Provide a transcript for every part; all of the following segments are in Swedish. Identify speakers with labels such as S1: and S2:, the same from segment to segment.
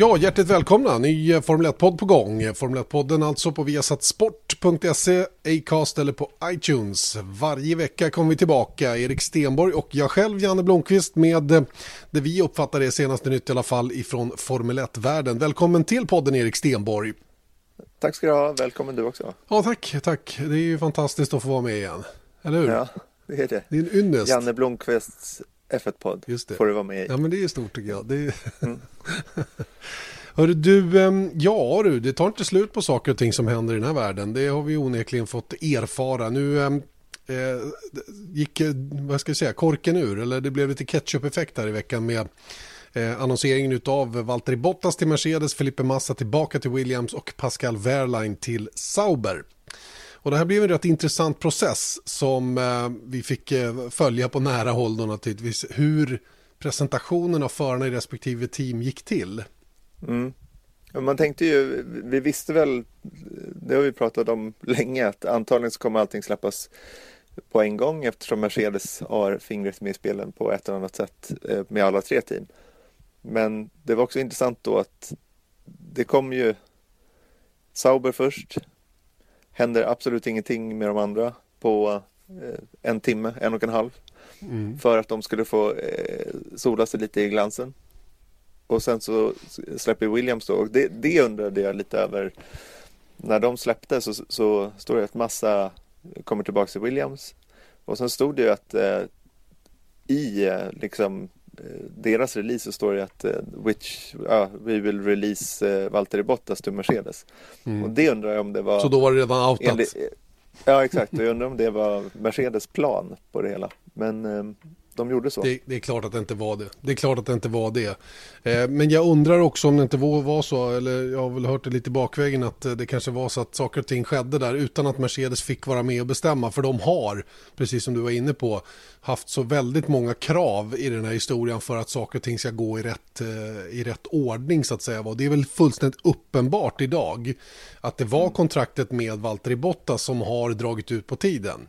S1: Ja, hjärtligt välkomna. Ny eh, Formel 1-podd på gång. Formel 1-podden alltså på viasatsport.se, Acast eller på iTunes. Varje vecka kommer vi tillbaka, Erik Stenborg och jag själv, Janne Blomqvist, med eh, det vi uppfattar är senaste nytt i alla fall ifrån Formel 1-världen. Välkommen till podden Erik Stenborg.
S2: Tack ska du ha, välkommen du också.
S1: Ja, tack, tack. Det är ju fantastiskt att få vara med igen. Eller hur?
S2: Ja, det är det.
S1: Det är en ynnest.
S2: Janne Blomqvists F1-podd
S1: Just det.
S2: får du vara med i.
S1: Ja, men det är stort tycker jag. Det är...
S2: Mm.
S1: Hörru du, ehm, ja du, det tar inte slut på saker och ting som händer i den här världen. Det har vi onekligen fått erfara. Nu ehm, eh, gick, vad ska jag säga, korken ur, eller det blev lite ketchup-effekt här i veckan med eh, annonseringen av Valtteri Bottas till Mercedes, Felipe Massa tillbaka till Williams och Pascal Wehrlein till Sauber. Och det här blev en rätt intressant process som eh, vi fick eh, följa på nära håll då naturligtvis. Hur presentationen av förarna i respektive team gick till.
S2: Mm. Man tänkte ju, vi visste väl, det har vi pratat om länge, att antagligen så kommer allting släppas på en gång eftersom Mercedes har fingret med i spelen på ett eller annat sätt eh, med alla tre team. Men det var också intressant då att det kom ju Sauber först, händer absolut ingenting med de andra på eh, en timme, en och en halv. Mm. För att de skulle få eh, sola sig lite i glansen. Och sen så släpper Williams då. Och det, det undrade jag lite över. När de släppte så, så står det att massa kommer tillbaka till Williams. Och sen stod det ju att eh, i eh, liksom deras release så står det att uh, which, uh, we will release uh, Valtteri Bottas till Mercedes. Mm. Och det undrar jag om det var...
S1: Så då var det redan outat? Enligt,
S2: ja exakt, och jag undrar om det var Mercedes plan på det hela. Men um, de gjorde så.
S1: Det, det, är klart att det inte var det. Det är klart att det inte var det. Eh, men jag undrar också om det inte var så, eller jag har väl hört det lite bakvägen, att eh, det kanske var så att saker och ting skedde där utan att Mercedes fick vara med och bestämma. För de har, precis som du var inne på, haft så väldigt många krav i den här historien för att saker och ting ska gå i rätt, eh, i rätt ordning så att säga. Och det är väl fullständigt uppenbart idag att det var kontraktet med Valtteri Bottas som har dragit ut på tiden.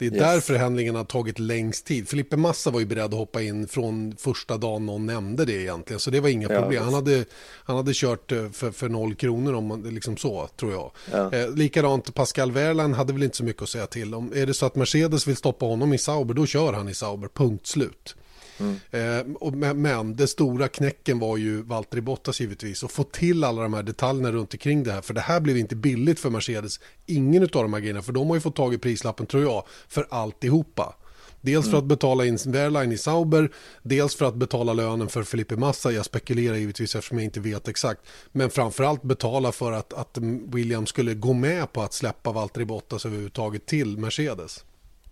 S1: Det är yes. därför förhandlingarna har tagit längst tid. Filippe Massa var ju beredd att hoppa in från första dagen någon nämnde det egentligen. Så det var inga ja, problem. Han hade, han hade kört eh, för, för noll kronor om man, liksom så, tror jag. Ja. Eh, likadant Pascal Wehrlein hade väl inte så mycket att säga till om. Är det så att Mercedes vill stoppa honom i Sauber, då kör han i Sauber, punkt slut. Mm. Eh, men, men den stora knäcken var ju Valtteri Bottas givetvis. Och få till alla de här detaljerna runt omkring det här. För det här blev inte billigt för Mercedes. Ingen av de här grejerna. För de har ju fått tag i prislappen tror jag. För alltihopa. Dels för mm. att betala in Wehrlein i Sauber, dels för att betala lönen för Felipe Massa. Jag spekulerar givetvis eftersom jag inte vet exakt. Men framförallt betala för att, att William skulle gå med på att släppa Valtteri Bottas överhuvudtaget till Mercedes.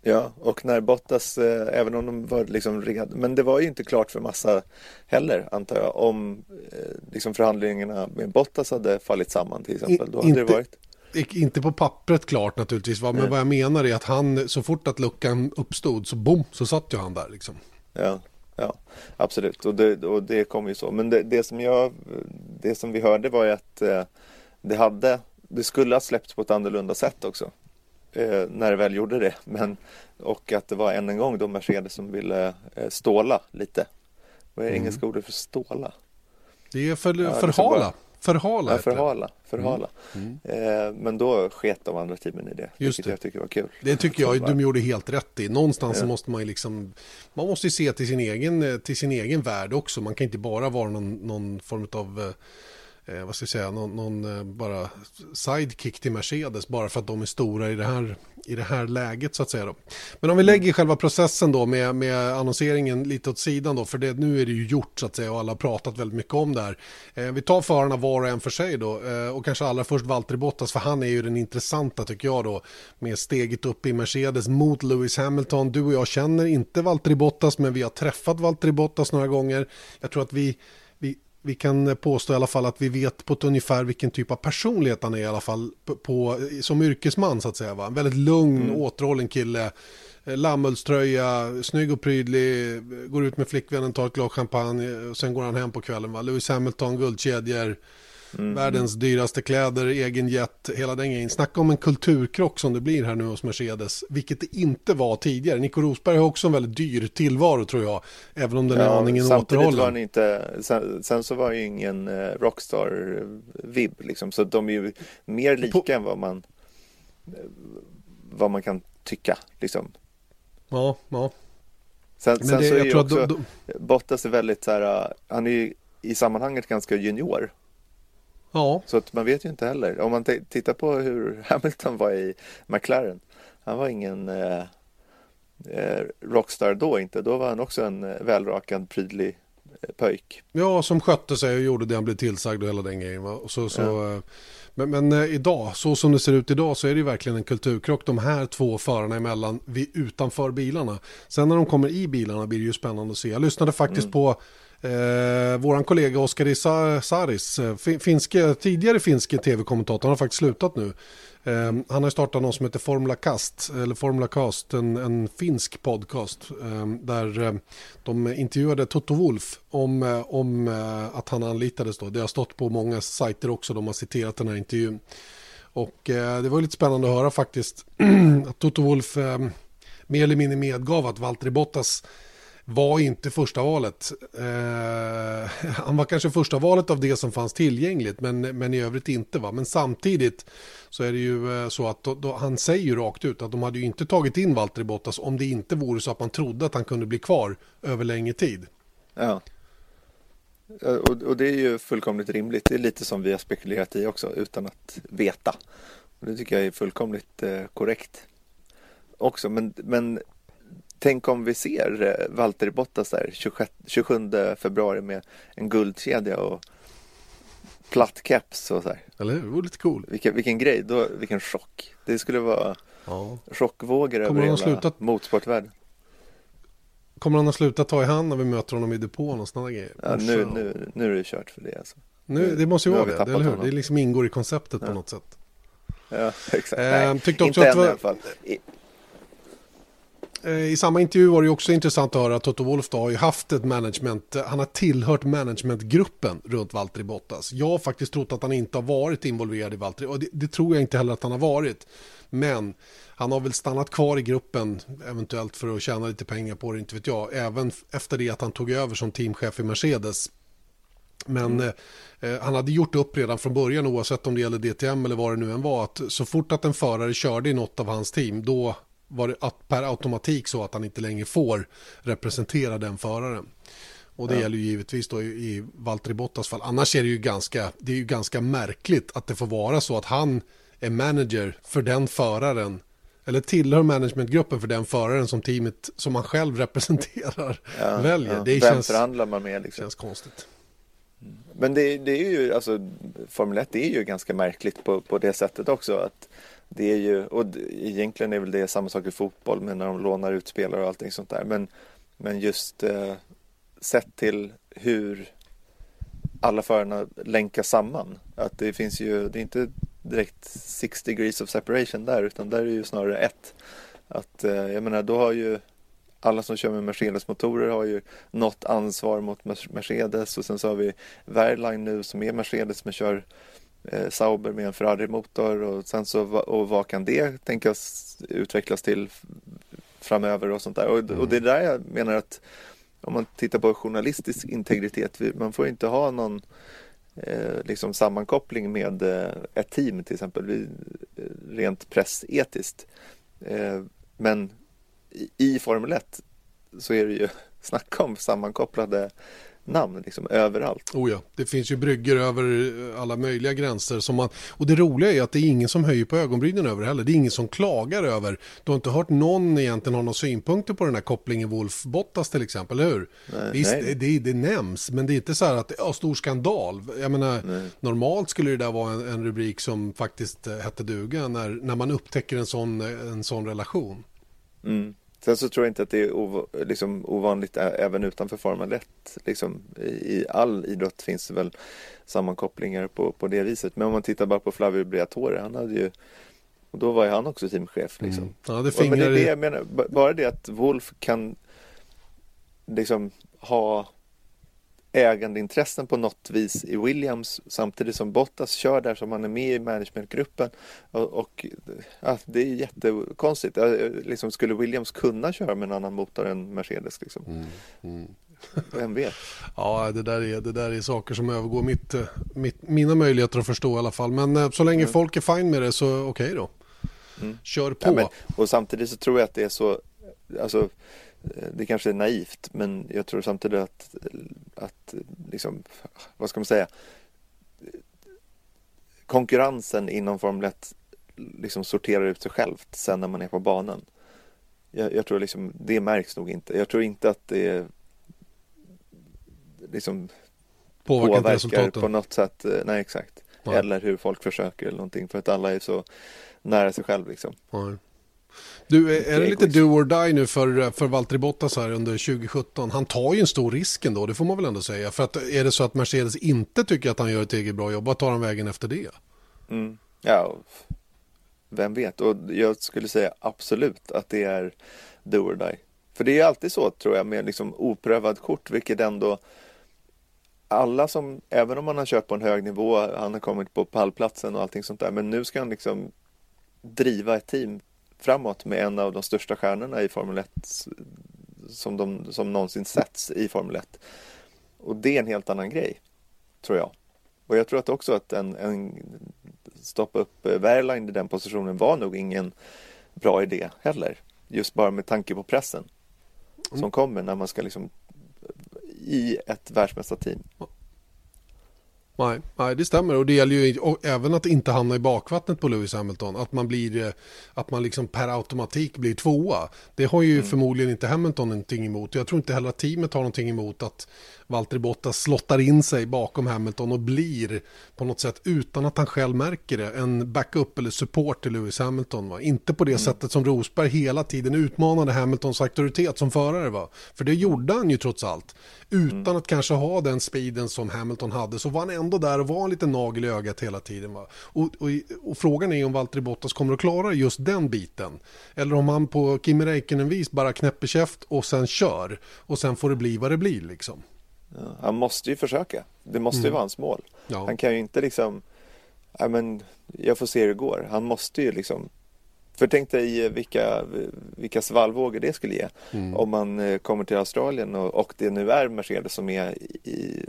S2: Ja, och när Bottas, eh, även om de var liksom redo, men det var ju inte klart för massa heller antar jag, om eh, liksom förhandlingarna med Bottas hade fallit samman till exempel. Då hade inte, det varit...
S1: Inte på pappret klart naturligtvis, va? men Nej. vad jag menar är att han, så fort att luckan uppstod så bom, så satt ju han där liksom.
S2: Ja, ja absolut, och det, och det kom ju så. Men det, det, som jag, det som vi hörde var ju att eh, det hade, det skulle ha släppts på ett annorlunda sätt också eh, när det väl gjorde det. Men, och att det var än en gång då Mercedes som ville eh, ståla lite. Vad är mm. engelska ordet för ståla?
S1: Det är för, ja, förhala. Bara, förhala.
S2: Ja, förhala. förhala. Mm. Mm. Eh, men då sket de andra teamen i det. Just det. jag tycker var kul.
S1: Det tycker jag de gjorde helt rätt i. Någonstans ja. måste man ju liksom Man måste ju se till sin egen, till sin egen värld också. Man kan inte bara vara någon, någon form av eh, vad ska jag säga, någon, någon eh, bara sidekick till Mercedes bara för att de är stora i det här, i det här läget så att säga. Då. Men om vi lägger själva processen då med, med annonseringen lite åt sidan då, för det, nu är det ju gjort så att säga och alla har pratat väldigt mycket om det här. Eh, vi tar förarna var och en för sig då eh, och kanske allra först Valtteri Bottas för han är ju den intressanta tycker jag då med steget upp i Mercedes mot Lewis Hamilton. Du och jag känner inte Valtteri Bottas men vi har träffat Valtteri Bottas några gånger. Jag tror att vi vi kan påstå i alla fall att vi vet på ett ungefär vilken typ av personlighet han är i alla fall på, på som yrkesman så att säga. Va? En väldigt lugn, mm. återhållen kille. Eh, lammullströja, snygg och prydlig, går ut med flickvännen, tar ett glas champagne och sen går han hem på kvällen. Va? Lewis Hamilton, guldkedjor, Mm. Världens dyraste kläder, egen jet, hela den grejen. Snacka om en kulturkrock som det blir här nu hos Mercedes, vilket det inte var tidigare. Nico Rosberg har också en väldigt dyr tillvaro tror jag, även om den är ja, aningen återhållen.
S2: Var han inte, sen, sen, så var ju ingen uh, rockstar-vibb, liksom, så de är ju mer lika På... än vad man, vad man kan tycka. Liksom.
S1: Ja, ja.
S2: Sen, sen det, så är ju också, då, då... Bottas är väldigt så här, han är ju i sammanhanget ganska junior.
S1: Ja.
S2: Så att man vet ju inte heller. Om man tittar på hur Hamilton var i McLaren. Han var ingen eh, eh, rockstar då inte. Då var han också en eh, välrakad, prydlig eh, pöjk.
S1: Ja, som skötte sig och gjorde det han blev tillsagd och hela den grejen. Va? Så, så, ja. Men, men eh, idag, så som det ser ut idag, så är det ju verkligen en kulturkrock de här två förarna emellan vid, utanför bilarna. Sen när de kommer i bilarna blir det ju spännande att se. Jag lyssnade faktiskt mm. på Eh, våran kollega Oskar Saris, eh, finske, tidigare finske tv-kommentator, han har faktiskt slutat nu. Eh, han har startat något som heter Formula Cast, eller Formula Cast, en, en finsk podcast. Eh, där eh, de intervjuade Toto Wolf om, eh, om eh, att han anlitades då. Det har stått på många sajter också, de har citerat den här intervjun. Och det var lite spännande att höra faktiskt att Toto Wolf mer eller mindre medgav att Valtteri Bottas var inte första valet. Eh, han var kanske första valet av det som fanns tillgängligt, men, men i övrigt inte. Va? Men samtidigt så är det ju eh, så att då, då, han säger ju rakt ut att de hade ju inte tagit in Valtteri Bottas om det inte vore så att man trodde att han kunde bli kvar över längre tid.
S2: Ja. Eh, och, och det är ju fullkomligt rimligt. Det är lite som vi har spekulerat i också utan att veta. Och det tycker jag är fullkomligt eh, korrekt också. Men, men Tänk om vi ser eh, Valtteri Bottas där 26, 27 februari med en guldkedja och platt keps och så här.
S1: Eller hur? Det vore lite cool.
S2: Vilken, vilken grej, då, vilken chock. Det skulle vara ja. chockvågor över hela slutat... motorsportvärlden.
S1: Kommer han att sluta ta i hand när vi möter honom i depån och sådana grejer?
S2: Ja, nu, nu, nu är det kört för det alltså.
S1: Nu, det måste ju vara det, eller hur? Honom. Det liksom ingår i konceptet ja. på något sätt.
S2: Ja, exakt. Eh, Nej,
S1: inte än var... i alla fall. Eh, I samma intervju var det också intressant att höra att Toto Wolff har ju haft ett management, eh, han har tillhört managementgruppen runt Valtteri Bottas. Jag har faktiskt trott att han inte har varit involverad i Valtteri och det, det, tror jag inte heller att han har varit. Men han har väl stannat kvar i gruppen, eventuellt för att tjäna lite pengar på det, inte vet jag, även efter det att han tog över som teamchef i Mercedes. Men mm. eh, han hade gjort upp redan från början oavsett om det gäller DTM eller vad det nu än var att så fort att en förare körde i något av hans team då var det per automatik så att han inte längre får representera den föraren. Och det ja. gäller ju givetvis då i, i Valtteri Bottas fall. Annars är det ju ganska, det är ju ganska märkligt att det får vara så att han är manager för den föraren eller tillhör managementgruppen för den föraren som teamet som man själv representerar ja, väljer. Ja.
S2: Det Vem känns, förhandlar man med?
S1: Liksom? känns konstigt.
S2: Men det, det, är ju, alltså Formel 1 är ju ganska märkligt på, på det sättet också. att det är ju, och egentligen är väl det samma sak i fotboll med när de lånar ut spelare och allting sånt där. Men, men just eh, sett till hur alla förarna länkas samman. Att det finns ju, det är inte direkt six degrees of separation där utan där är det ju snarare ett. Att eh, jag menar då har ju alla som kör med Mercedes-motorer har ju något ansvar mot Mercedes och sen så har vi Wehrlein nu som är Mercedes men kör eh, Sauber med en Ferrari-motor och sen så och vad kan det tänkas utvecklas till framöver och sånt där. Och, och det är där jag menar att om man tittar på journalistisk integritet, man får inte ha någon eh, liksom sammankoppling med eh, ett team till exempel, eh, rent pressetiskt. Eh, men i, i Formel 1 så är det ju snacka om sammankopplade namn liksom, överallt.
S1: Oh ja, det finns ju brygger över alla möjliga gränser. Som man, och det roliga är att det är ingen som höjer på ögonbrynen över heller. Det är ingen som klagar över. Du har inte hört någon egentligen ha några synpunkter på den här kopplingen Wolf-Bottas till exempel, eller hur? Nej, Visst, nej. Det, det, nämns, men det är inte så här att det är stor skandal. Jag menar, nej. normalt skulle det där vara en, en, rubrik som faktiskt eh, hette duga när, när man upptäcker en sån, en sån relation.
S2: Mm. Sen så tror jag inte att det är ov liksom ovanligt även utanför Formel 1. Liksom, I all idrott finns det väl sammankopplingar på, på det viset. Men om man tittar bara på Flavio Briatore, han hade ju och då var ju han också teamchef. Liksom. Mm.
S1: Ja, det fingrar...
S2: men det är det jag menar, bara det att Wolf kan liksom ha ägandeintressen på något vis i Williams samtidigt som Bottas kör där som han är med i managementgruppen. Och, och ja, det är jättekonstigt. Liksom, skulle Williams kunna köra med en annan motor än Mercedes? Liksom? Mm, mm. Vem vet?
S1: ja, det där, är, det där är saker som övergår mitt, mitt, mina möjligheter att förstå i alla fall. Men eh, så länge mm. folk är fine med det så okej okay då. Mm. Kör på. Ja, men,
S2: och samtidigt så tror jag att det är så, alltså det kanske är naivt men jag tror samtidigt att, att liksom, vad ska man säga, konkurrensen inom Formel 1 liksom sorterar ut sig självt sen när man är på banan. Jag, jag tror liksom, det märks nog inte. Jag tror inte att det liksom påverkar på något sätt. Nej, exakt. Nej. Eller hur folk försöker eller någonting för att alla är så nära sig själv liksom.
S1: Nej. Du, är det lite do or die nu för, för Valtteri Bottas här under 2017? Han tar ju en stor risk ändå, det får man väl ändå säga. För att är det så att Mercedes inte tycker att han gör ett eget bra jobb, vad tar han vägen efter det?
S2: Mm. Ja, vem vet? Och jag skulle säga absolut att det är do or die. För det är alltid så tror jag med liksom oprövad kort, vilket ändå alla som, även om man har kört på en hög nivå, han har kommit på pallplatsen och allting sånt där, men nu ska han liksom driva ett team framåt med en av de största stjärnorna i Formel 1 som, de, som någonsin setts i Formel 1. Och det är en helt annan grej, tror jag. Och jag tror att också att en, en stoppa upp Wehrlein i den positionen var nog ingen bra idé heller. Just bara med tanke på pressen som mm. kommer när man ska liksom i ett världsmästarteam.
S1: Nej, nej, det stämmer och det gäller ju även att inte hamna i bakvattnet på Lewis Hamilton. Att man blir, eh, att man liksom per automatik blir tvåa. Det har ju mm. förmodligen inte Hamilton någonting emot. Jag tror inte heller att teamet har någonting emot att Valtteri Bottas slottar in sig bakom Hamilton och blir på något sätt utan att han själv märker det en backup eller support till Lewis Hamilton. Va? Inte på det mm. sättet som Rosberg hela tiden utmanade Hamiltons auktoritet som förare. Va? För det gjorde han ju trots allt. Utan mm. att kanske ha den speeden som Hamilton hade så var han ändå där och var en liten nagel i ögat hela tiden. Va? Och, och, och frågan är om Valtteri Bottas kommer att klara just den biten. Eller om han på Kimi Räikkönen-vis bara knäpper käft och sen kör. Och sen får det bli vad det blir liksom.
S2: Ja, han måste ju försöka. Det måste ju mm. vara hans mål. Ja. Han kan ju inte liksom, ja men jag får se hur det går. Han måste ju liksom för tänk dig vilka, vilka svallvågor det skulle ge mm. om man eh, kommer till Australien och, och det nu är Mercedes som är i,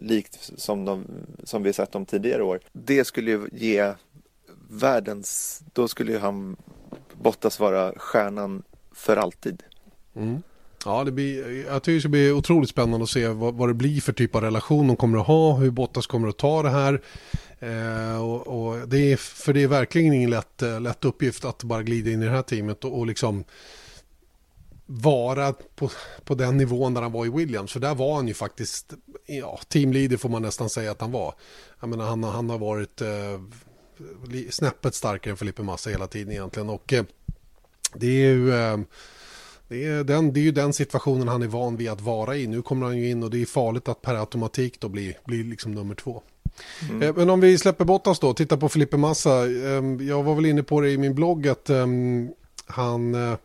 S2: likt som, de, som vi sett de tidigare år. Det skulle ju ge världens, då skulle ju han Bottas vara stjärnan för alltid.
S1: Mm. Ja, det blir, jag tycker det ska bli otroligt spännande att se vad, vad, det blir för typ av relation de kommer att ha, hur Bottas kommer att ta det här. Eh, och, och, det är, för det är verkligen ingen lätt, eh, lätt uppgift att bara glida in i det här teamet och, och liksom vara på, på den nivån där han var i Williams. För där var han ju faktiskt, ja, teamleader får man nästan säga att han var. Jag menar, han, han har varit eh, snäppet starkare än Felipe Massa hela tiden egentligen. Och eh, det är ju... Eh, det är, den, det är ju den situationen han är van vid att vara i. Nu kommer han ju in och det är farligt att per automatik då bli, bli liksom nummer två. Mm. Eh, men om vi släpper Bottas då, titta på Felipe Massa. Ehm, jag var väl inne på det i min blogg att um, han, uh,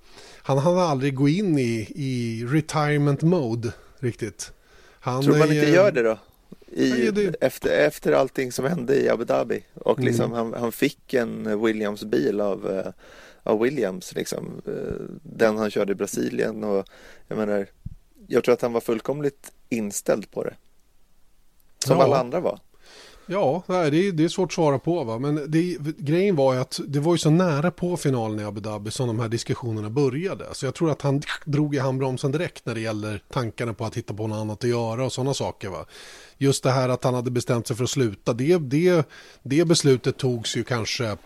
S1: han hann aldrig gå in i, i retirement mode riktigt.
S2: Han, Tror man inte gör det då? I, det... efter, efter allting som hände i Abu Dhabi och liksom mm. han, han fick en Williams-bil av av Williams. Liksom. Eh, den han körde i Brasilien och jag menar, jag tror att han var fullkomligt inställd på det. Som ja. alla andra var.
S1: Ja, det är, det är svårt att svara på. Va? Men det, grejen var ju att det var ju så nära på finalen i Abu Dhabi som de här diskussionerna började. Så jag tror att han drog i handbromsen direkt när det gäller tankarna på att hitta på något annat att göra och sådana saker. Va? Just det här att han hade bestämt sig för att sluta, det, det, det beslutet togs ju kanske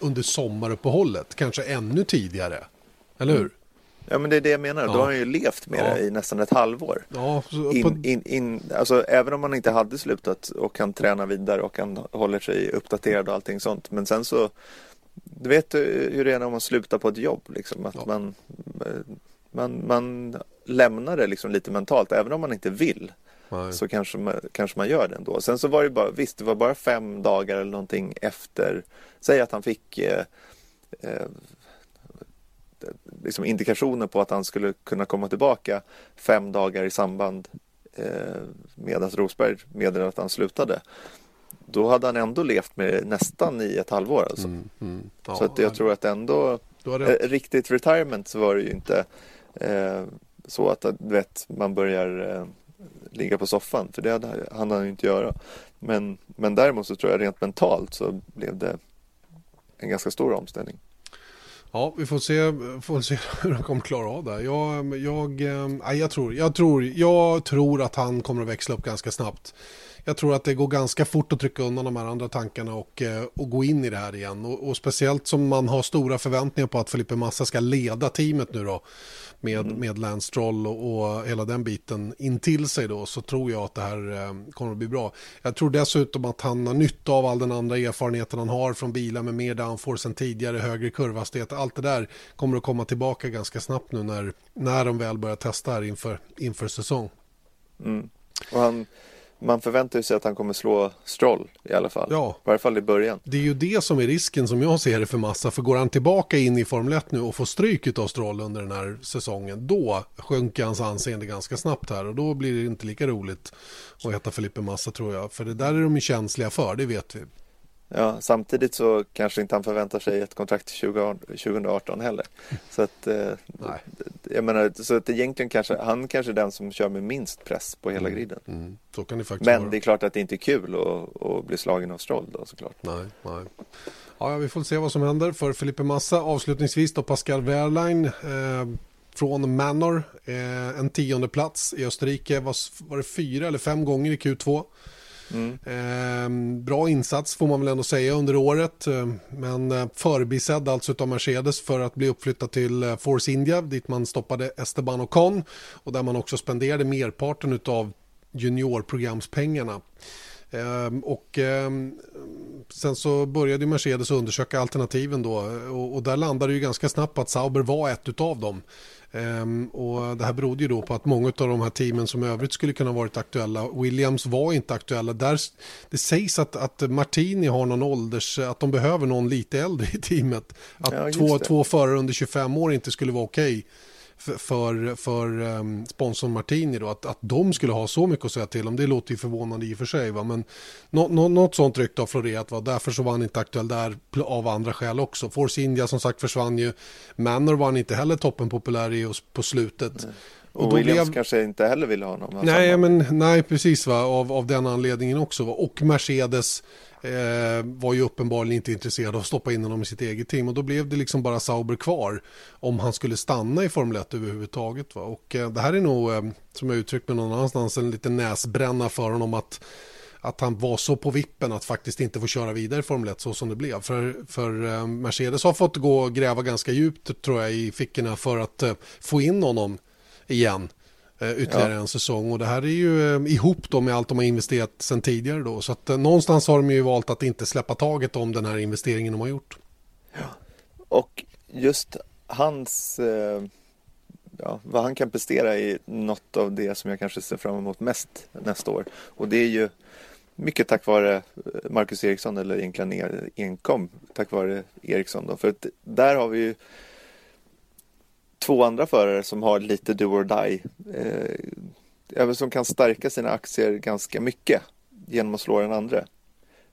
S1: under sommaruppehållet, kanske ännu tidigare. Eller hur?
S2: Ja men det är det jag menar, ja. då har han ju levt med ja. det i nästan ett halvår.
S1: Ja,
S2: in, in, in, alltså, även om han inte hade slutat och kan träna vidare och han håller sig uppdaterad och allting sånt. Men sen så, du vet hur det är när man slutar på ett jobb liksom. Att ja. man, man, man lämnar det liksom lite mentalt, även om man inte vill. Nej. Så kanske man, kanske man gör det ändå. Sen så var det bara, visst det var bara fem dagar eller någonting efter, säg att han fick eh, eh, liksom indikationer på att han skulle kunna komma tillbaka fem dagar i samband eh, med att Rosberg meddelade att han slutade. Då hade han ändå levt med nästan i ett halvår alltså. Mm, mm. Ja, så att jag tror att ändå eh, riktigt retirement så var det ju inte eh, så att du vet, man börjar eh, ligga på soffan för det hade han ju inte göra. Men, men däremot så tror jag rent mentalt så blev det en ganska stor omställning.
S1: Ja, vi får se, får se hur han kommer klara av det. Jag, jag, äh, jag, tror, jag, tror, jag tror att han kommer att växla upp ganska snabbt. Jag tror att det går ganska fort att trycka undan de här andra tankarna och, eh, och gå in i det här igen. Och, och speciellt som man har stora förväntningar på att Felipe Massa ska leda teamet nu då med, mm. med Lance Stroll och, och, hela den biten in till sig då så tror jag att det här eh, kommer att bli bra. Jag tror dessutom att han har nytta av all den andra erfarenheten han har från bilar med mer downforce än tidigare, högre kurvhastighet. Allt det där kommer att komma tillbaka ganska snabbt nu när, när de väl börjar testa här inför, inför säsong.
S2: Mm. Och han man förväntar sig att han kommer slå Stroll i alla fall.
S1: Ja.
S2: I varje fall i början.
S1: Det är ju det som är risken som jag ser det för Massa. För går han tillbaka in i Formel 1 nu och får stryk av Stroll under den här säsongen. Då sjunker hans anseende ganska snabbt här. Och då blir det inte lika roligt att heta Felipe Massa tror jag. För det där är de ju känsliga för, det vet vi.
S2: Ja, samtidigt så kanske inte han förväntar sig ett kontrakt 2018 heller. Så att, eh, jag menar, så att egentligen kanske, han kanske är den som kör med minst press på hela mm. griden. Mm.
S1: Så kan det faktiskt
S2: Men
S1: vara.
S2: det är klart att det inte är kul att, att bli slagen av Stroll då såklart.
S1: Nej, nej. Ja, vi får se vad som händer för Felipe Massa. Avslutningsvis då Pascal Wehrlein eh, från Manor. Eh, en tionde plats i Österrike. Var, var det fyra eller fem gånger i Q2. Mm. Eh, bra insats får man väl ändå säga under året. Ehm, eh, men förbisedd alltså av Mercedes för att bli uppflyttad till eh, Force India dit man stoppade Esteban Ocon och där man också spenderade merparten av juniorprogramspengarna. Ehm, och ehm, sen så började Mercedes undersöka alternativen då eh, och, och där landade det ju ganska snabbt på att Sauber var ett av dem. Um, och det här berodde ju då på att många av de här teamen som övrigt skulle kunna varit aktuella, Williams var inte aktuella. Där, det sägs att, att Martini har någon ålders, att de behöver någon lite äldre i teamet. Att ja, två, två förare under 25 år inte skulle vara okej. Okay för, för um, sponsorn Martini då, att, att de skulle ha så mycket att säga till om. Det låter ju förvånande i och för sig, va? men no, no, något sånt rykte har florerat. Va? Därför så var han inte aktuell där av andra skäl också. Force India som sagt försvann ju. Manor var han inte heller toppen populär i på slutet. Mm.
S2: Och, och Williams blev... kanske inte heller ville ha honom.
S1: Nej, men, nej, precis va? Av, av den anledningen också. Va? Och Mercedes eh, var ju uppenbarligen inte intresserad av att stoppa in honom i sitt eget team och då blev det liksom bara Sauber kvar om han skulle stanna i Formel 1 överhuvudtaget. Va? Och eh, det här är nog, eh, som jag uttryckt mig någon annanstans, en liten näsbränna för honom att att han var så på vippen att faktiskt inte få köra vidare i Formel 1 så som det blev. För, för eh, Mercedes har fått gå och gräva ganska djupt tror jag i fickorna för att eh, få in honom igen. Eh, ytterligare ja. en säsong och det här är ju eh, ihop då med allt de har investerat sedan tidigare då så att eh, någonstans har de ju valt att inte släppa taget om den här investeringen de har gjort.
S2: Ja. Och just hans ja, vad han kan prestera i något av det som jag kanske ser fram emot mest nästa år och det är ju mycket tack vare Marcus Eriksson eller egentligen enkom tack vare Eriksson då för att där har vi ju två andra förare som har lite do or die. Eh, som kan stärka sina aktier ganska mycket genom att slå den andra.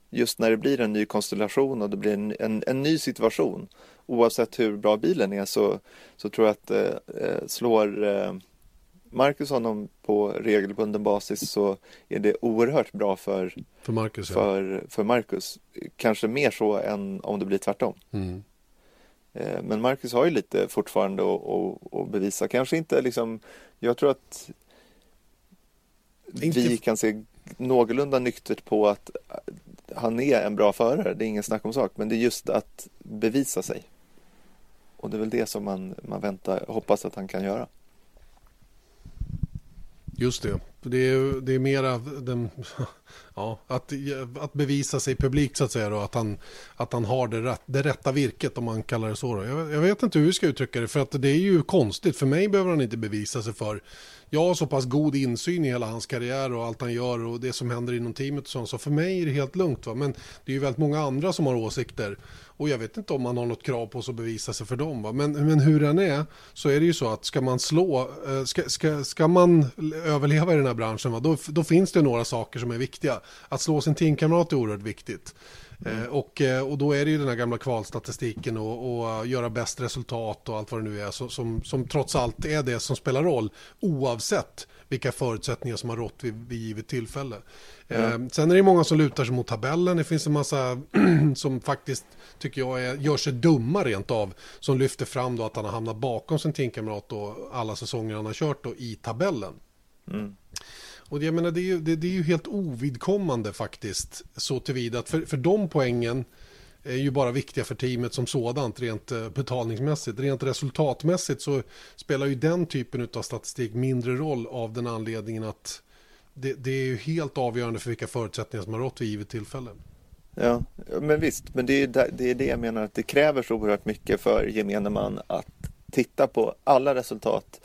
S2: Just när det blir en ny konstellation och det blir en, en, en ny situation oavsett hur bra bilen är så, så tror jag att eh, eh slår eh, Marcus honom på regelbunden basis så är det oerhört bra för,
S1: för, Marcus,
S2: för, för Marcus. Kanske mer så än om det blir tvärtom.
S1: Mm.
S2: Eh, men Marcus har ju lite fortfarande att bevisa. Kanske inte liksom, jag tror att inte... vi kan se någorlunda nyktert på att han är en bra förare, det är ingen snack om sak. Men det är just att bevisa sig. Och det är väl det som man, man väntar, hoppas att han kan göra.
S1: Just det. Det är, det är mera den, ja, att, att bevisa sig publikt så att säga. Då, att, han, att han har det, rätt, det rätta virket om man kallar det så. Då. Jag, jag vet inte hur vi ska uttrycka det för att det är ju konstigt. För mig behöver han inte bevisa sig för. Jag har så pass god insyn i hela hans karriär och allt han gör och det som händer inom teamet och sånt. Så för mig är det helt lugnt. Va? Men det är ju väldigt många andra som har åsikter. Och jag vet inte om man har något krav på sig att bevisa sig för dem. Va? Men, men hur den är så är det ju så att ska man slå, eh, ska, ska, ska man överleva i den här branschen va? Då, då finns det några saker som är viktiga. Att slå sin teamkamrat är oerhört viktigt. Mm. Eh, och, eh, och då är det ju den här gamla kvalstatistiken och, och göra bäst resultat och allt vad det nu är som, som, som trots allt är det som spelar roll oavsett vilka förutsättningar som har rått vid, vid givet tillfälle. Eh, sen är det många som lutar sig mot tabellen. Det finns en massa som faktiskt tycker jag är, gör sig dumma rent av. Som lyfter fram då att han har hamnat bakom sin teamkamrat och alla säsonger han har kört då i tabellen. Mm. Och jag menar, det, är ju, det, det, är ju helt ovidkommande faktiskt. Så tillvida att för, för de poängen är ju bara viktiga för teamet som sådant rent eh, betalningsmässigt. Rent resultatmässigt så spelar ju den typen av statistik mindre roll av den anledningen att det, det är ju helt avgörande för vilka förutsättningar som har rått vid givet tillfälle.
S2: Ja, men visst, men det är, det är det jag menar att det kräver så oerhört mycket för gemene man att titta på alla resultat,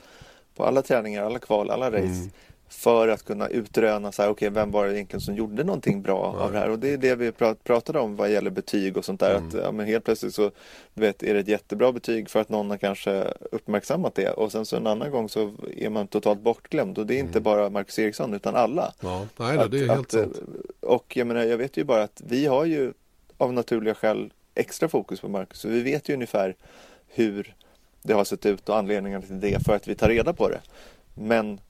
S2: på alla träningar, alla kval, alla race. Mm för att kunna utröna så här, okay, vem var det egentligen som gjorde någonting bra Nej. av det här och det är det vi pratade om vad gäller betyg och sånt där mm. att ja, men helt plötsligt så du vet, är det ett jättebra betyg för att någon har kanske uppmärksammat det och sen så en annan gång så är man totalt bortglömd och det är inte mm. bara Marcus Eriksson utan alla.
S1: Ja, Nej, det är helt att, sant.
S2: Och jag menar, jag vet ju bara att vi har ju av naturliga skäl extra fokus på Marcus så vi vet ju ungefär hur det har sett ut och anledningarna till det för att vi tar reda på det. Men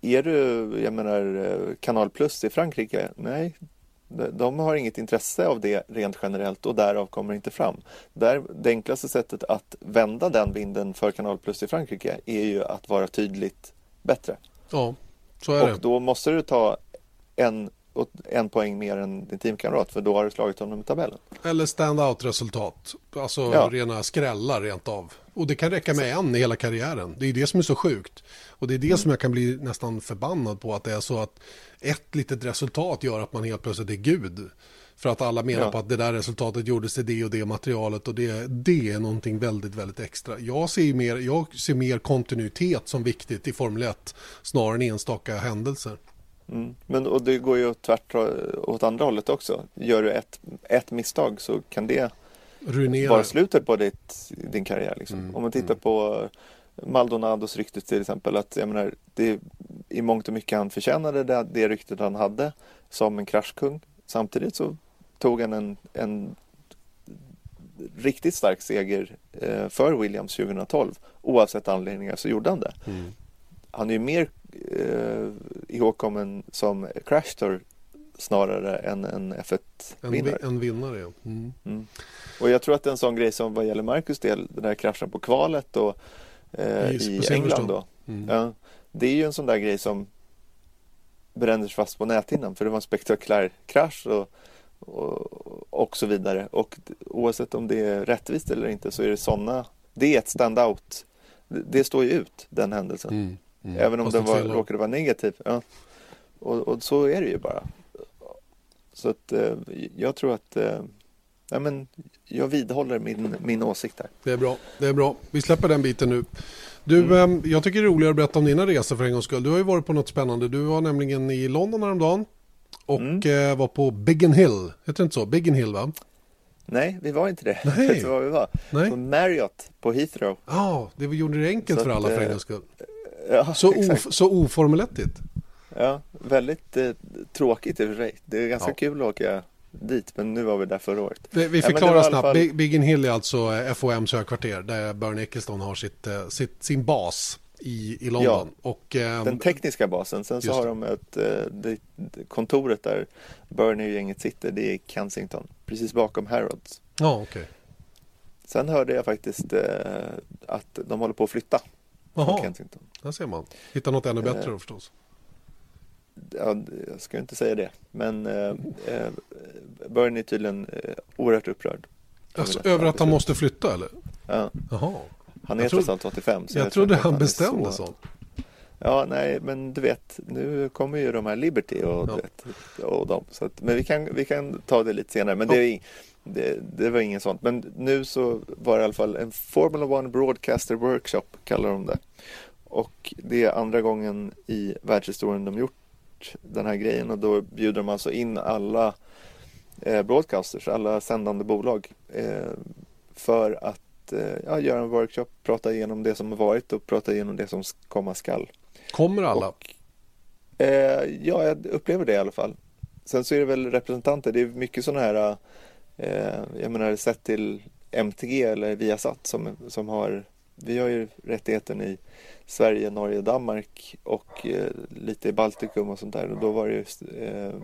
S2: är du, jag menar, Kanal Plus i Frankrike? Nej, de har inget intresse av det rent generellt och därav kommer det inte fram. Där, det enklaste sättet att vända den vinden för Kanal Plus i Frankrike är ju att vara tydligt bättre.
S1: Ja, så är och
S2: det. Och då måste du ta en, en poäng mer än din teamkamrat för då har du slagit honom i tabellen.
S1: Eller stand-out resultat, alltså ja. rena skrällar rent av. Och det kan räcka med en i hela karriären. Det är det som är så sjukt. Och det är det mm. som jag kan bli nästan förbannad på. Att det är så att ett litet resultat gör att man helt plötsligt är Gud. För att alla menar ja. på att det där resultatet gjordes i det och det materialet och det, det är någonting väldigt, väldigt extra. Jag ser, mer, jag ser mer kontinuitet som viktigt i Formel 1 snarare än enstaka händelser.
S2: Mm. Men och det går ju tvärt åt andra hållet också. Gör du ett, ett misstag så kan det
S1: Ruinera.
S2: vara slutet på ditt, din karriär. Liksom. Mm. Om man tittar mm. på Maldonados rykte till exempel. att jag menar, det, I mångt och mycket han förtjänade det, det ryktet han hade som en kraschkung. Samtidigt så tog han en, en riktigt stark seger eh, för Williams 2012. Oavsett anledningar så gjorde han det. Mm. Han är ju mer eh, ihågkommen som crashtor snarare än en F1-vinnare.
S1: En, en vinnare, ja. Mm.
S2: Mm. Och jag tror att en sån grej som vad gäller Marcus del, den här kraschen på kvalet och eh, i England då. Mm. Ja, det är ju en sån där grej som bränner fast på näthinnan för det var en spektakulär krasch och, och, och så vidare. Och oavsett om det är rättvist eller inte så är det sådana, det är ett stand-out. Det, det, står ju ut, den händelsen. Mm. Mm. Även om den var, råkade vara negativ. Ja. Och, och, så är det ju bara. Så att eh, jag tror att eh, ja, men jag vidhåller min, min åsikt här.
S1: Det är bra. Det är bra. Vi släpper den biten nu. Du, mm. eh, jag tycker det är roligare att berätta om dina resor för en gångs skull. Du har ju varit på något spännande. Du var nämligen i London häromdagen och mm. eh, var på Biggin Hill. Heter det inte så? Biggin Hill va?
S2: Nej, vi var inte det.
S1: Nej.
S2: Vet du var vi var? Nej. På Marriott på Heathrow.
S1: Ja, ah, det gjorde det enkelt så för alla för en gångs skull. Ja, så, of, så oformelettigt.
S2: Ja, väldigt eh, tråkigt i och för sig. Det är ganska ja. kul att åka dit, men nu var vi där förra året.
S1: Vi, vi förklarar ja, snabbt, fall... Biggin Hill är alltså FOMs högkvarter där Bernie Ecclestone har sitt, eh, sitt, sin bas. i, i London. Ja, och,
S2: eh, den tekniska basen. Sen så har de ett, eh, det, kontoret där Bernie-gänget sitter, det är Kensington, precis bakom Harrods.
S1: Ja, okay.
S2: Sen hörde jag faktiskt eh, att de håller på att flytta.
S1: Jaha, Kensington. där ser man. Hitta något ännu bättre då förstås.
S2: Ja, jag ska inte säga det, men eh, eh, Bernie är tydligen eh, oerhört upprörd.
S1: Alltså, över att han måste flytta eller?
S2: Ja.
S1: Jaha.
S2: Han är trots allt 85.
S1: jag, jag trodde han, han bestämde så.
S2: Ja, nej, men du vet, nu kommer ju de här Liberty och, ja. vet, och de. Så att, men vi kan, vi kan ta det lite senare. Men ja. det, det, det, var inget sånt. Men nu så var det i alla fall en Formula One Broadcaster Workshop, kallar de det. Och det är andra gången i världshistorien de gjort den här grejen och då bjuder de alltså in alla eh, broadcasters, alla sändande bolag eh, för att eh, ja, göra en workshop, prata igenom det som har varit och prata igenom det som komma skall.
S1: Kommer alla? Och,
S2: eh, ja, jag upplever det i alla fall. Sen så är det väl representanter, det är mycket sådana här, eh, jag menar sett till MTG eller Viasat som, som har, vi har ju rättigheten i Sverige, Norge, Danmark och eh, lite i Baltikum och sånt där. Och då var det ju eh,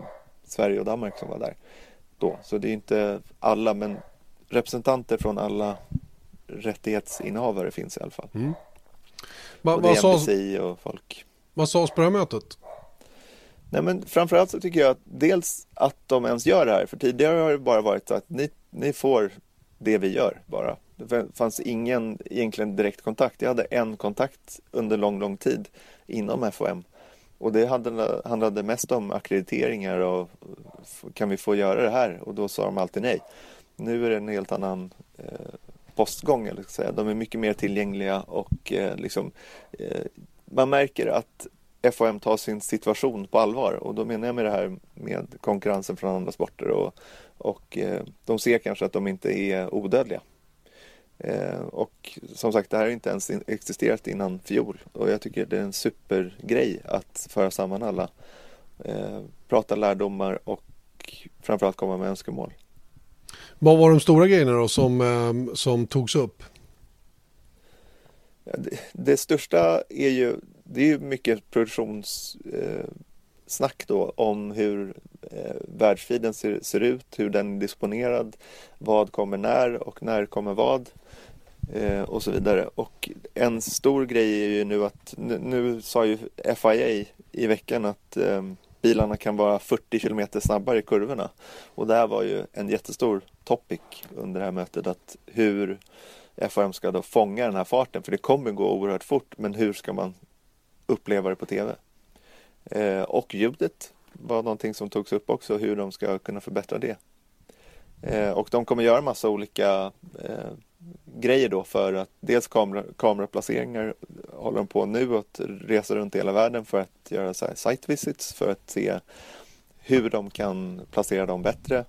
S2: Sverige och Danmark som var där då. Så det är inte alla, men representanter från alla rättighetsinnehavare finns i alla fall. Mm. Och det är NBC och folk.
S1: Vad sades på det här mötet?
S2: Nej men framförallt så tycker jag att dels att de ens gör det här. För tidigare har det bara varit så att ni, ni får det vi gör bara. Det fanns ingen egentligen direkt kontakt. Jag hade en kontakt under lång, lång tid inom FOM. Och det handlade mest om akkrediteringar och kan vi få göra det här? Och då sa de alltid nej. Nu är det en helt annan eh, postgång. Eller säga. De är mycket mer tillgängliga och eh, liksom, eh, man märker att FOM tar sin situation på allvar och då menar jag med det här med konkurrensen från andra sporter och, och eh, de ser kanske att de inte är odödliga. Eh, och som sagt, det här har inte ens existerat innan fjol och jag tycker det är en supergrej att föra samman alla, eh, prata lärdomar och framförallt komma med önskemål.
S1: Vad var de stora grejerna då som, eh, som togs upp?
S2: Det, det, största är ju, det är ju mycket produktionssnack eh, då om hur eh, världsfiden ser, ser, ut, hur den är disponerad, vad kommer när och när kommer vad Eh, och så vidare. Och en stor grej är ju nu att, nu, nu sa ju FIA i veckan att eh, bilarna kan vara 40 km snabbare i kurvorna. Och det här var ju en jättestor topic under det här mötet att hur FOM ska då fånga den här farten för det kommer gå oerhört fort men hur ska man uppleva det på TV? Eh, och ljudet var någonting som togs upp också hur de ska kunna förbättra det. Eh, och de kommer göra massa olika eh, grejer då för att dels kamera, kameraplaceringar håller de på nu att resa runt i hela världen för att göra så här site visits för att se hur de kan placera dem bättre.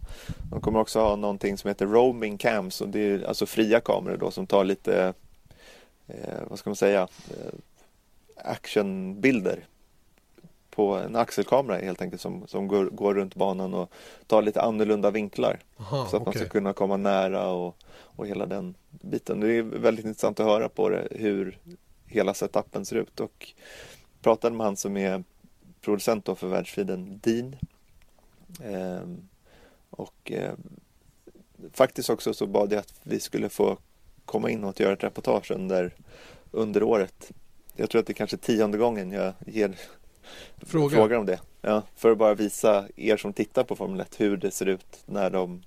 S2: De kommer också ha någonting som heter roaming cams och det är alltså fria kameror då som tar lite, eh, vad ska man säga, eh, actionbilder på en axelkamera helt enkelt som, som går, går runt banan och tar lite annorlunda vinklar. Aha, så att okay. man ska kunna komma nära och, och hela den biten. Det är väldigt intressant att höra på det hur hela setupen ser ut och pratade med han som är producent för världsfiden Dean. Ehm, och eh, faktiskt också så bad jag att vi skulle få komma in och göra ett reportage under, under året. Jag tror att det är kanske tionde gången jag ger Fråga. frågar om det. Ja, för att bara visa er som tittar på Formel 1 hur det ser ut när de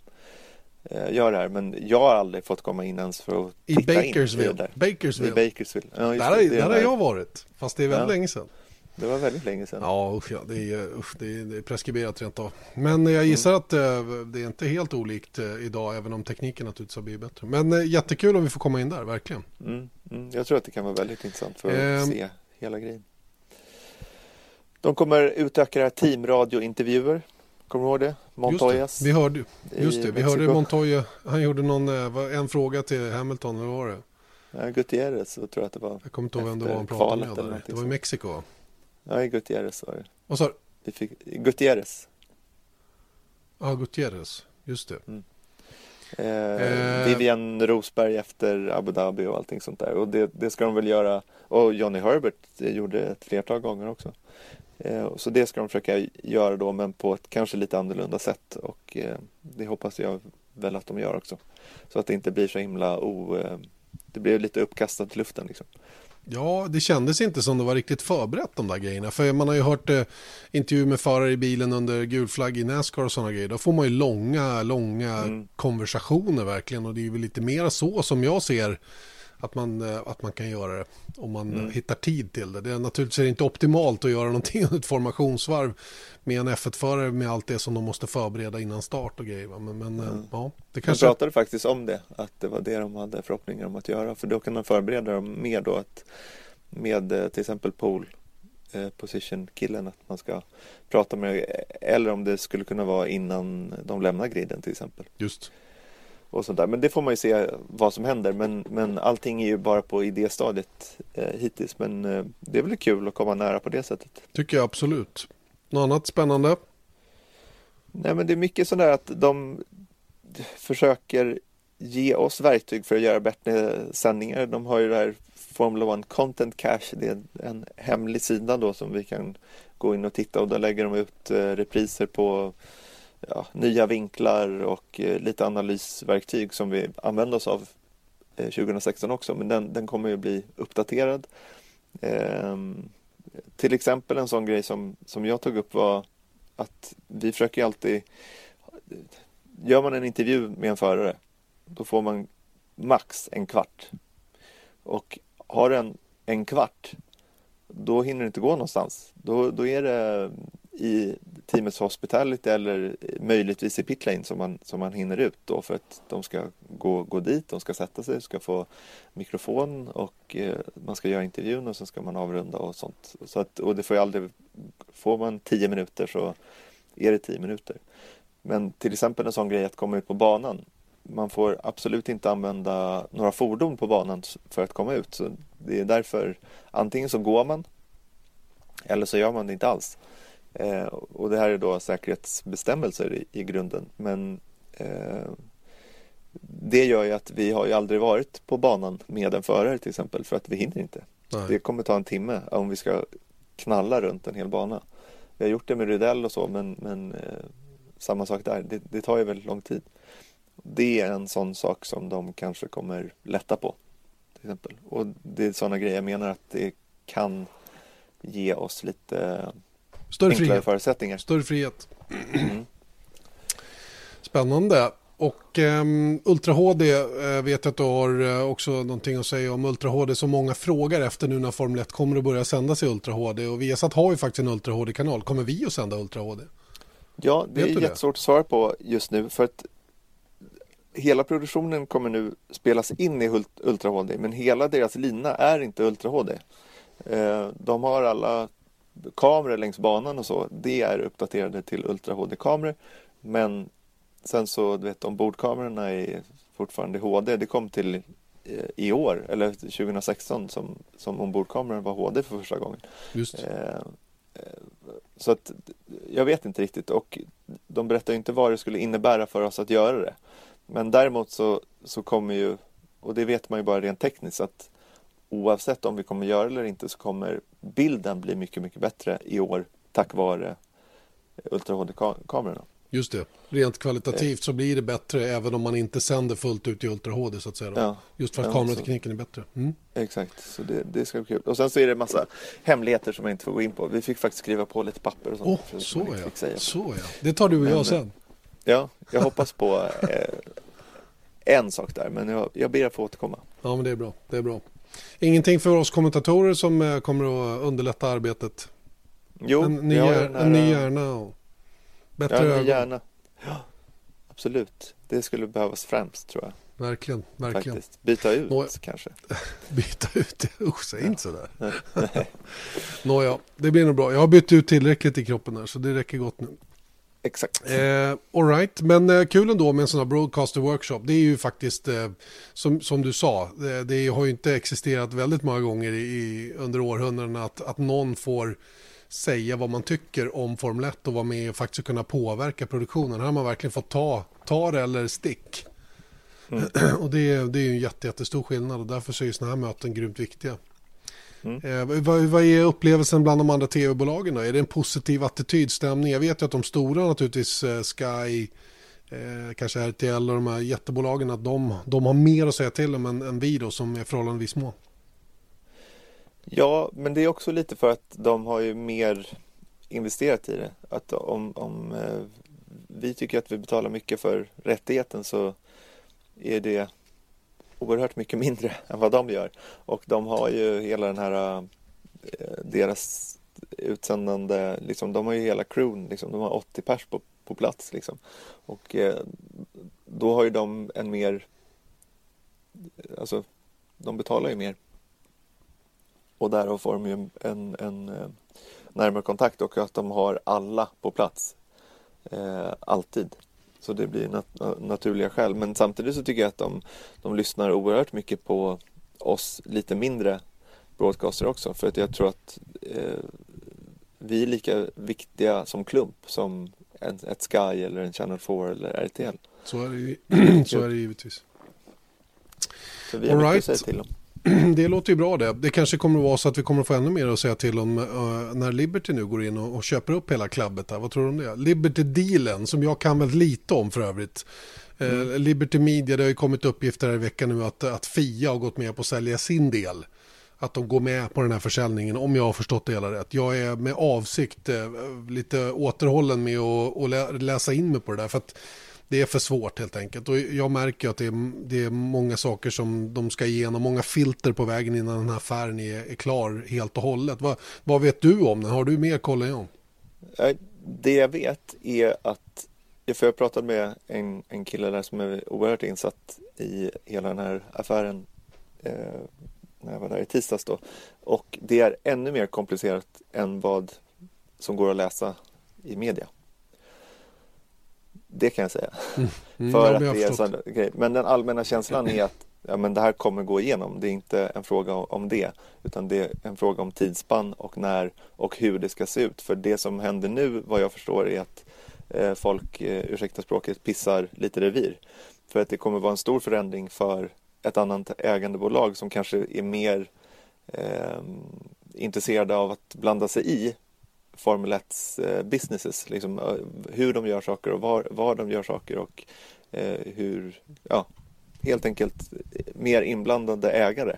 S2: eh, gör det här. Men jag har aldrig fått komma in ens för att
S1: I
S2: titta
S1: Bakersville.
S2: in. Där.
S1: Bakersville.
S2: I Bakersville. Ja,
S1: där, har, där har jag varit, fast det är väldigt ja. länge sedan.
S2: Det var väldigt länge sedan.
S1: Ja, usch, ja det, är, usch, det, är, det är preskriberat rent av. Men jag gissar mm. att uh, det är inte helt olikt uh, idag, även om tekniken naturligtvis har blivit bättre. Men uh, jättekul om vi får komma in där, verkligen.
S2: Mm, mm. Jag tror att det kan vara väldigt intressant för att ehm. se hela grejen. De kommer utöka det här teamradiointervjuer. Kommer du ihåg det? Montoyas.
S1: vi hörde, just det, vi hörde Montoya. Han gjorde någon, en fråga till Hamilton, eller var det?
S2: Ja, Gutierrez, så tror jag att det var.
S1: Jag kommer inte ihåg vem det var han pratade med där. Det var i Mexiko.
S2: Ja, i Gutierrez var det.
S1: Vad sa
S2: du? Gutierrez.
S1: Ja, Gutierrez. Just det. Mm.
S2: Eh, Vivian Rosberg efter Abu Dhabi och allting sånt där. Och det, det ska de väl göra. Och Johnny Herbert gjorde ett flertal gånger också. Eh, så det ska de försöka göra då men på ett kanske lite annorlunda sätt. Och eh, det hoppas jag väl att de gör också. Så att det inte blir så himla o... Eh, det blir lite uppkastat i luften liksom.
S1: Ja, det kändes inte som det var riktigt förberett de där grejerna. För man har ju hört eh, intervjuer med förare i bilen under gul flagg i Nascar och sådana grejer. Då får man ju långa, långa mm. konversationer verkligen. Och det är väl lite mer så som jag ser att man, eh, att man kan göra det om man mm. hittar tid till det. Det är naturligtvis inte optimalt att göra någonting under ett formationsvarv med en F1-förare med allt det som de måste förbereda innan start och grejer. Men, men mm. ja,
S2: det kanske... De pratade faktiskt om det, att det var det de hade förhoppningar om att göra. För då kan de förbereda dem mer då att med eh, till exempel pole position killen att man ska prata med eller om det skulle kunna vara innan de lämnar griden till exempel.
S1: Just
S2: och sånt där. Men det får man ju se vad som händer. Men, men allting är ju bara på idéstadiet eh, hittills. Men eh, det är väl kul att komma nära på det sättet.
S1: Tycker jag absolut. Något annat spännande?
S2: Nej men det är mycket sådär att de försöker ge oss verktyg för att göra bättre sändningar. De har ju det här Formula 1 Content Cache. Det är en hemlig sida då som vi kan gå in och titta och där lägger de ut eh, repriser på ja, nya vinklar och eh, lite analysverktyg som vi använde oss av eh, 2016 också, men den, den kommer ju bli uppdaterad. Eh, till exempel en sån grej som, som jag tog upp var att vi försöker alltid Gör man en intervju med en förare då får man max en kvart. Och har du en, en kvart då hinner det inte gå någonstans. Då, då är det i teamets hospitality eller möjligtvis i pitlane som man, som man hinner ut då för att de ska gå, gå dit, de ska sätta sig, ska få mikrofon och eh, man ska göra intervjun och sen ska man avrunda och sånt. Så att, och det får ju aldrig, får man tio minuter så är det tio minuter. Men till exempel en sån grej att komma ut på banan. Man får absolut inte använda några fordon på banan för att komma ut. Så det är därför antingen så går man eller så gör man det inte alls. Eh, och det här är då säkerhetsbestämmelser i, i grunden. Men eh, det gör ju att vi har ju aldrig varit på banan med en förare till exempel för att vi hinner inte. Nej. Det kommer ta en timme om vi ska knalla runt en hel bana. Vi har gjort det med Rydell och så men, men eh, samma sak där. Det, det, tar ju väldigt lång tid. Det är en sån sak som de kanske kommer lätta på. Till exempel. Och det är sådana grejer jag menar att det kan ge oss lite
S1: Större frihet.
S2: förutsättningar.
S1: Större frihet. Mm. Spännande. Och um, Ultra HD uh, vet jag att du har uh, också någonting att säga om Ultra HD som många frågar efter nu när Formel 1 kommer att börja sändas i Ultra HD. Och Viasat har ju faktiskt en Ultra HD-kanal. Kommer vi att sända Ultra HD?
S2: Ja, det vet är jättesvårt att svara på just nu för att hela produktionen kommer nu spelas in i Ultra HD men hela deras lina är inte Ultra HD. Uh, de har alla kameror längs banan och så, det är uppdaterade till Ultra HD-kameror. Men sen så, du vet, ombordkamerorna är fortfarande HD. Det kom till eh, i år, eller 2016, som, som ombordkameran var HD för första gången.
S1: Just. Eh,
S2: eh, så att jag vet inte riktigt och de berättar inte vad det skulle innebära för oss att göra det. Men däremot så, så kommer ju, och det vet man ju bara rent tekniskt, att oavsett om vi kommer göra det eller inte så kommer bilden bli mycket, mycket bättre i år tack vare Ultra HD-kamerorna.
S1: Just det, rent kvalitativt så blir det bättre även om man inte sänder fullt ut i Ultra HD så att säga. Ja, Just för att ja, kameratekniken är bättre. Mm.
S2: Exakt, så det, det ska bli kul. Och sen så är det massa hemligheter som jag inte får gå in på. Vi fick faktiskt skriva på lite papper och sånt.
S1: Oh, så, ja. så ja, det tar du och jag sen.
S2: Ja, jag hoppas på eh, en sak där, men jag, jag ber att få återkomma.
S1: Ja, men det är bra. Det är bra. Ingenting för oss kommentatorer som eh, kommer att underlätta arbetet.
S2: Jo,
S1: en ny, här... en ny hjärna och bättre ja,
S2: ögon. Hjärna. Ja, absolut. Det skulle behövas främst tror jag.
S1: Verkligen, verkligen.
S2: Faktiskt. Byta ut Nå... kanske.
S1: Byta ut? Usch, säg inte sådär. Nåja, det blir nog bra. Jag har bytt ut tillräckligt i kroppen här så det räcker gott nu.
S2: Exakt.
S1: Eh, Alright, men eh, kul ändå med en sån här broadcaster workshop. Det är ju faktiskt, eh, som, som du sa, det, det, har ju inte existerat väldigt många gånger i, under århundraden att, att någon får säga vad man tycker om Formel 1 och vara med och faktiskt kunna påverka produktionen. Här har man verkligen fått ta, ta det eller stick. Mm. och det är, det är en jätte, jättestor skillnad och därför så är sådana här möten grymt viktiga. Mm. Eh, vad, vad, är upplevelsen bland de andra tv-bolagen? Är det en positiv attitydstämning? Jag vet ju att de stora naturligtvis, eh, Sky, eh, kanske RTL och de här jättebolagen, att de, de har mer att säga till om än, än vi då som är förhållandevis små.
S2: Ja, men det är också lite för att de har ju mer investerat i det. Att om, om eh, vi tycker att vi betalar mycket för rättigheten så är det oerhört mycket mindre än vad de gör. Och de har ju hela den här eh, deras utsändande, liksom, de har ju hela crewn, liksom, de har 80 pers på, på plats. Liksom. Och eh, då har ju de en mer, alltså de betalar ju mer. Och därav får de ju en, en, en närmare kontakt och att de har alla på plats. Eh, alltid. Så det blir nat naturliga skäl. Men samtidigt så tycker jag att de, de lyssnar oerhört mycket på oss lite mindre broadcaster också. För att jag tror att eh, vi är lika viktiga som klump som en, ett Sky eller en Channel 4 eller RTL.
S1: Så är det, så är det givetvis.
S2: Så vi har All mycket right. att säga till om.
S1: det låter ju bra det. Det kanske kommer att vara så att vi kommer att få ännu mer att säga till om uh, när Liberty nu går in och, och, köper upp hela klubbet. Vad tror du om det? Liberty-dealen som jag kan väldigt lite om för övrigt. Eh, mm. Uh, Liberty Media, det har ju kommit uppgifter här i veckan nu att, att Fia har gått med på att sälja sin del. Att de går med på den här försäljningen om jag har förstått det hela rätt. Jag är med avsikt uh, lite återhållen med att, att läsa in mig på det där. För att det är för svårt helt enkelt. Och jag märker att det är, det är många saker som de ska igenom, många filter på vägen innan den här affären är, är klar helt och hållet. Vad, vad vet du om den? Har du mer koll än jag?
S2: Det jag vet är att, för jag pratade med en, en kille där som är oerhört insatt i hela den här affären eh, när jag var där i tisdags då. Och det är ännu mer komplicerat än vad som går att läsa i media. Det kan jag säga. Mm. Mm, För att det är så, okay. Men den allmänna känslan är att ja, men det här kommer gå igenom. Det är inte en fråga om det utan det är en fråga om tidsspann och när och hur det ska se ut. För det som händer nu vad jag förstår är att eh, folk, eh, ursäkta språket, pissar lite revir. För att det kommer vara en stor förändring för ett annat ägandebolag som kanske är mer eh, intresserade av att blanda sig i Formel 1-businesses. Eh, liksom, eh, hur de gör saker och var, var de gör saker och eh, hur, ja, helt enkelt eh, mer inblandade ägare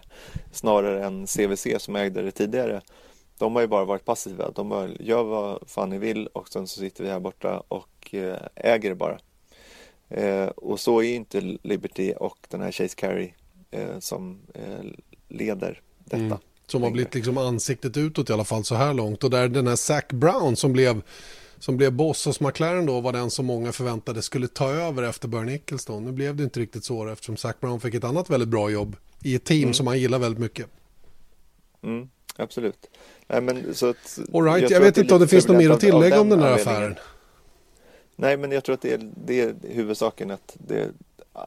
S2: snarare än CVC som ägde det tidigare. De har ju bara varit passiva. De bara, gör vad fan ni vill och sen så sitter vi här borta och äger det bara. och så är inte Liberty och den här Chase Carey som leder detta. Mm.
S1: Som har blivit liksom ansiktet utåt i alla fall så här långt. Och där den här Zac Brown som blev, som blev boss hos McLaren då var den som många förväntade skulle ta över efter Bernie Ecclestone. Nu blev det inte riktigt så eftersom Zac Brown fick ett annat väldigt bra jobb i ett team mm. som han gillar väldigt mycket.
S2: Mm, absolut. Nej, men, så att,
S1: All right, jag, jag vet inte om det finns något mer att tillägga om den här affären.
S2: Nej, men jag tror att det är, det är huvudsaken. Att det,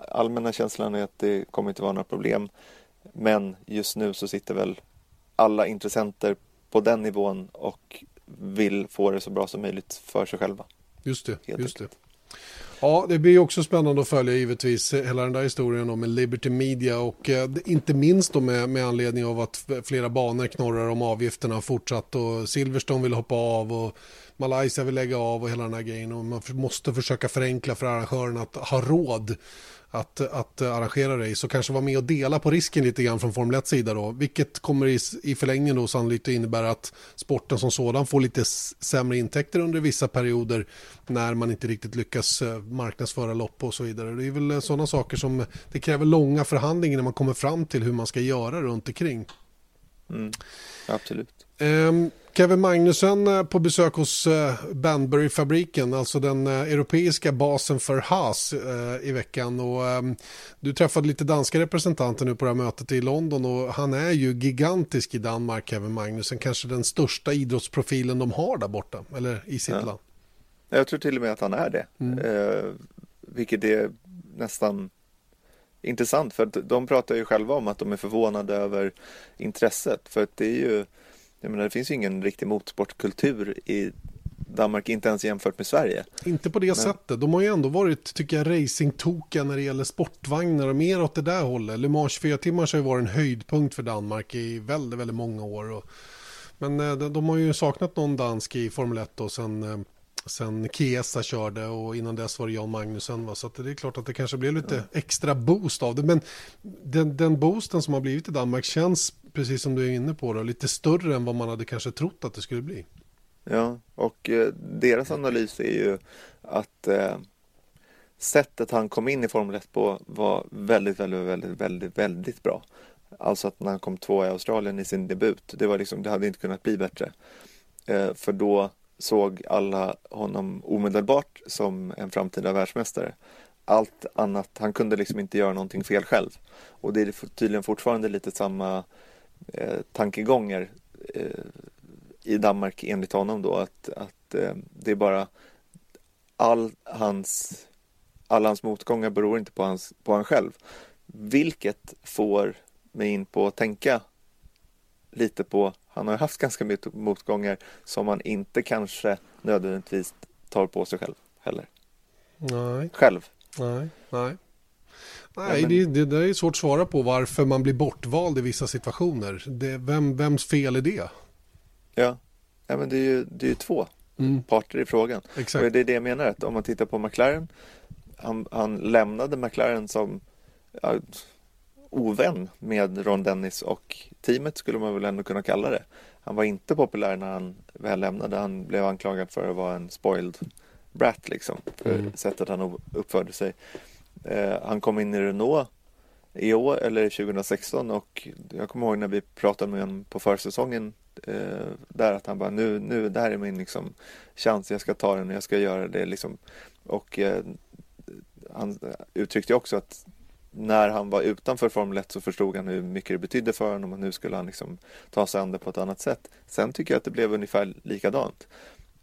S2: allmänna känslan är att det kommer inte vara några problem. Men just nu så sitter väl alla intressenter på den nivån och vill få det så bra som möjligt för sig själva.
S1: Just det, just det. Ja, det blir också spännande att följa givetvis hela den där historien med Liberty Media och eh, inte minst då med, med anledning av att flera banor knorrar om avgifterna fortsatt och Silverstone vill hoppa av och Malaysia vill lägga av och hela den här grejen och man måste försöka förenkla för arrangörerna att ha råd att, att arrangera race och kanske vara med och dela på risken lite grann från Formel 1 sida då. Vilket kommer i, i förlängningen då sannolikt att innebära att sporten som sådan får lite sämre intäkter under vissa perioder när man inte riktigt lyckas eh, marknadsföra lopp och så vidare. Det är väl eh, sådana saker som det kräver långa förhandlingar när man kommer fram till hur man ska göra runt omkring.
S2: Mm, absolut.
S1: Um, Kevin Magnussen eh, på besök hos eh, Banbury-fabriken, alltså den eh, europeiska basen för Haas i veckan. Och, ehm, du träffade lite danska representanter nu på det här mötet i London och han är ju gigantisk i Danmark, Kevin Magnussen. Kanske den största idrottsprofilen de har där borta, eller i sitt ja. land.
S2: Jag tror till och med att han är det, mm. eh, vilket är nästan intressant för de pratar ju själva om att de är förvånade över intresset för att det är ju jag menar, det finns ju ingen riktig motorsportkultur i Danmark, inte ens jämfört med Sverige.
S1: Inte på det Men... sättet. De har ju ändå varit, tycker jag, racingtokiga när det gäller sportvagnar och mer åt det där hållet. Le Mans 4 timmar har ju varit en höjdpunkt för Danmark i väldigt, väldigt många år. Men eh, de, har ju saknat någon dansk i Formel 1 och sen eh, sen Kesa körde och innan dess var det Jan Magnusen. Va? Så det är klart att det kanske blev lite extra boost av det. Men den, den boosten som har blivit i Danmark känns, precis som du är inne på, då, lite större än vad man hade kanske trott att det skulle bli.
S2: Ja, och eh, deras analys är ju att eh, sättet han kom in i Formel 1 på var väldigt, väldigt, väldigt, väldigt, väldigt bra. Alltså att när han kom två i Australien i sin debut, det var liksom, det hade inte kunnat bli bättre. Eh, för då såg alla honom omedelbart som en framtida världsmästare. Allt annat, han kunde liksom inte göra någonting fel själv. Och det är tydligen fortfarande lite samma eh, tankegångar eh, i Danmark enligt honom då att, att eh, det är bara all hans, alla hans motgångar beror inte på, hans, på han själv. Vilket får mig in på att tänka lite på, han har haft ganska mycket motgångar som han inte kanske nödvändigtvis tar på sig själv heller.
S1: Nej.
S2: Själv.
S1: Nej, nej. Nej, ja, men... det, det, det är svårt att svara på varför man blir bortvald i vissa situationer. Det, vem, vems fel är det?
S2: Ja, ja men det är ju, det är ju två mm. parter i frågan.
S1: Exakt.
S2: Och det är det jag menar, att om man tittar på McLaren, han, han lämnade McLaren som ja, ovän med Ron Dennis och teamet skulle man väl ändå kunna kalla det. Han var inte populär när han väl lämnade. Han blev anklagad för att vara en spoiled brat liksom. För mm. sättet han uppförde sig. Eh, han kom in i Renault i år eller 2016 och jag kommer ihåg när vi pratade med honom på försäsongen eh, där att han bara nu, nu, det här är min liksom chans, jag ska ta den, jag ska göra det liksom. Och eh, han uttryckte också att när han var utanför Formel 1 så förstod han hur mycket det betydde för honom och nu skulle han liksom ta sig an det på ett annat sätt. Sen tycker jag att det blev ungefär likadant.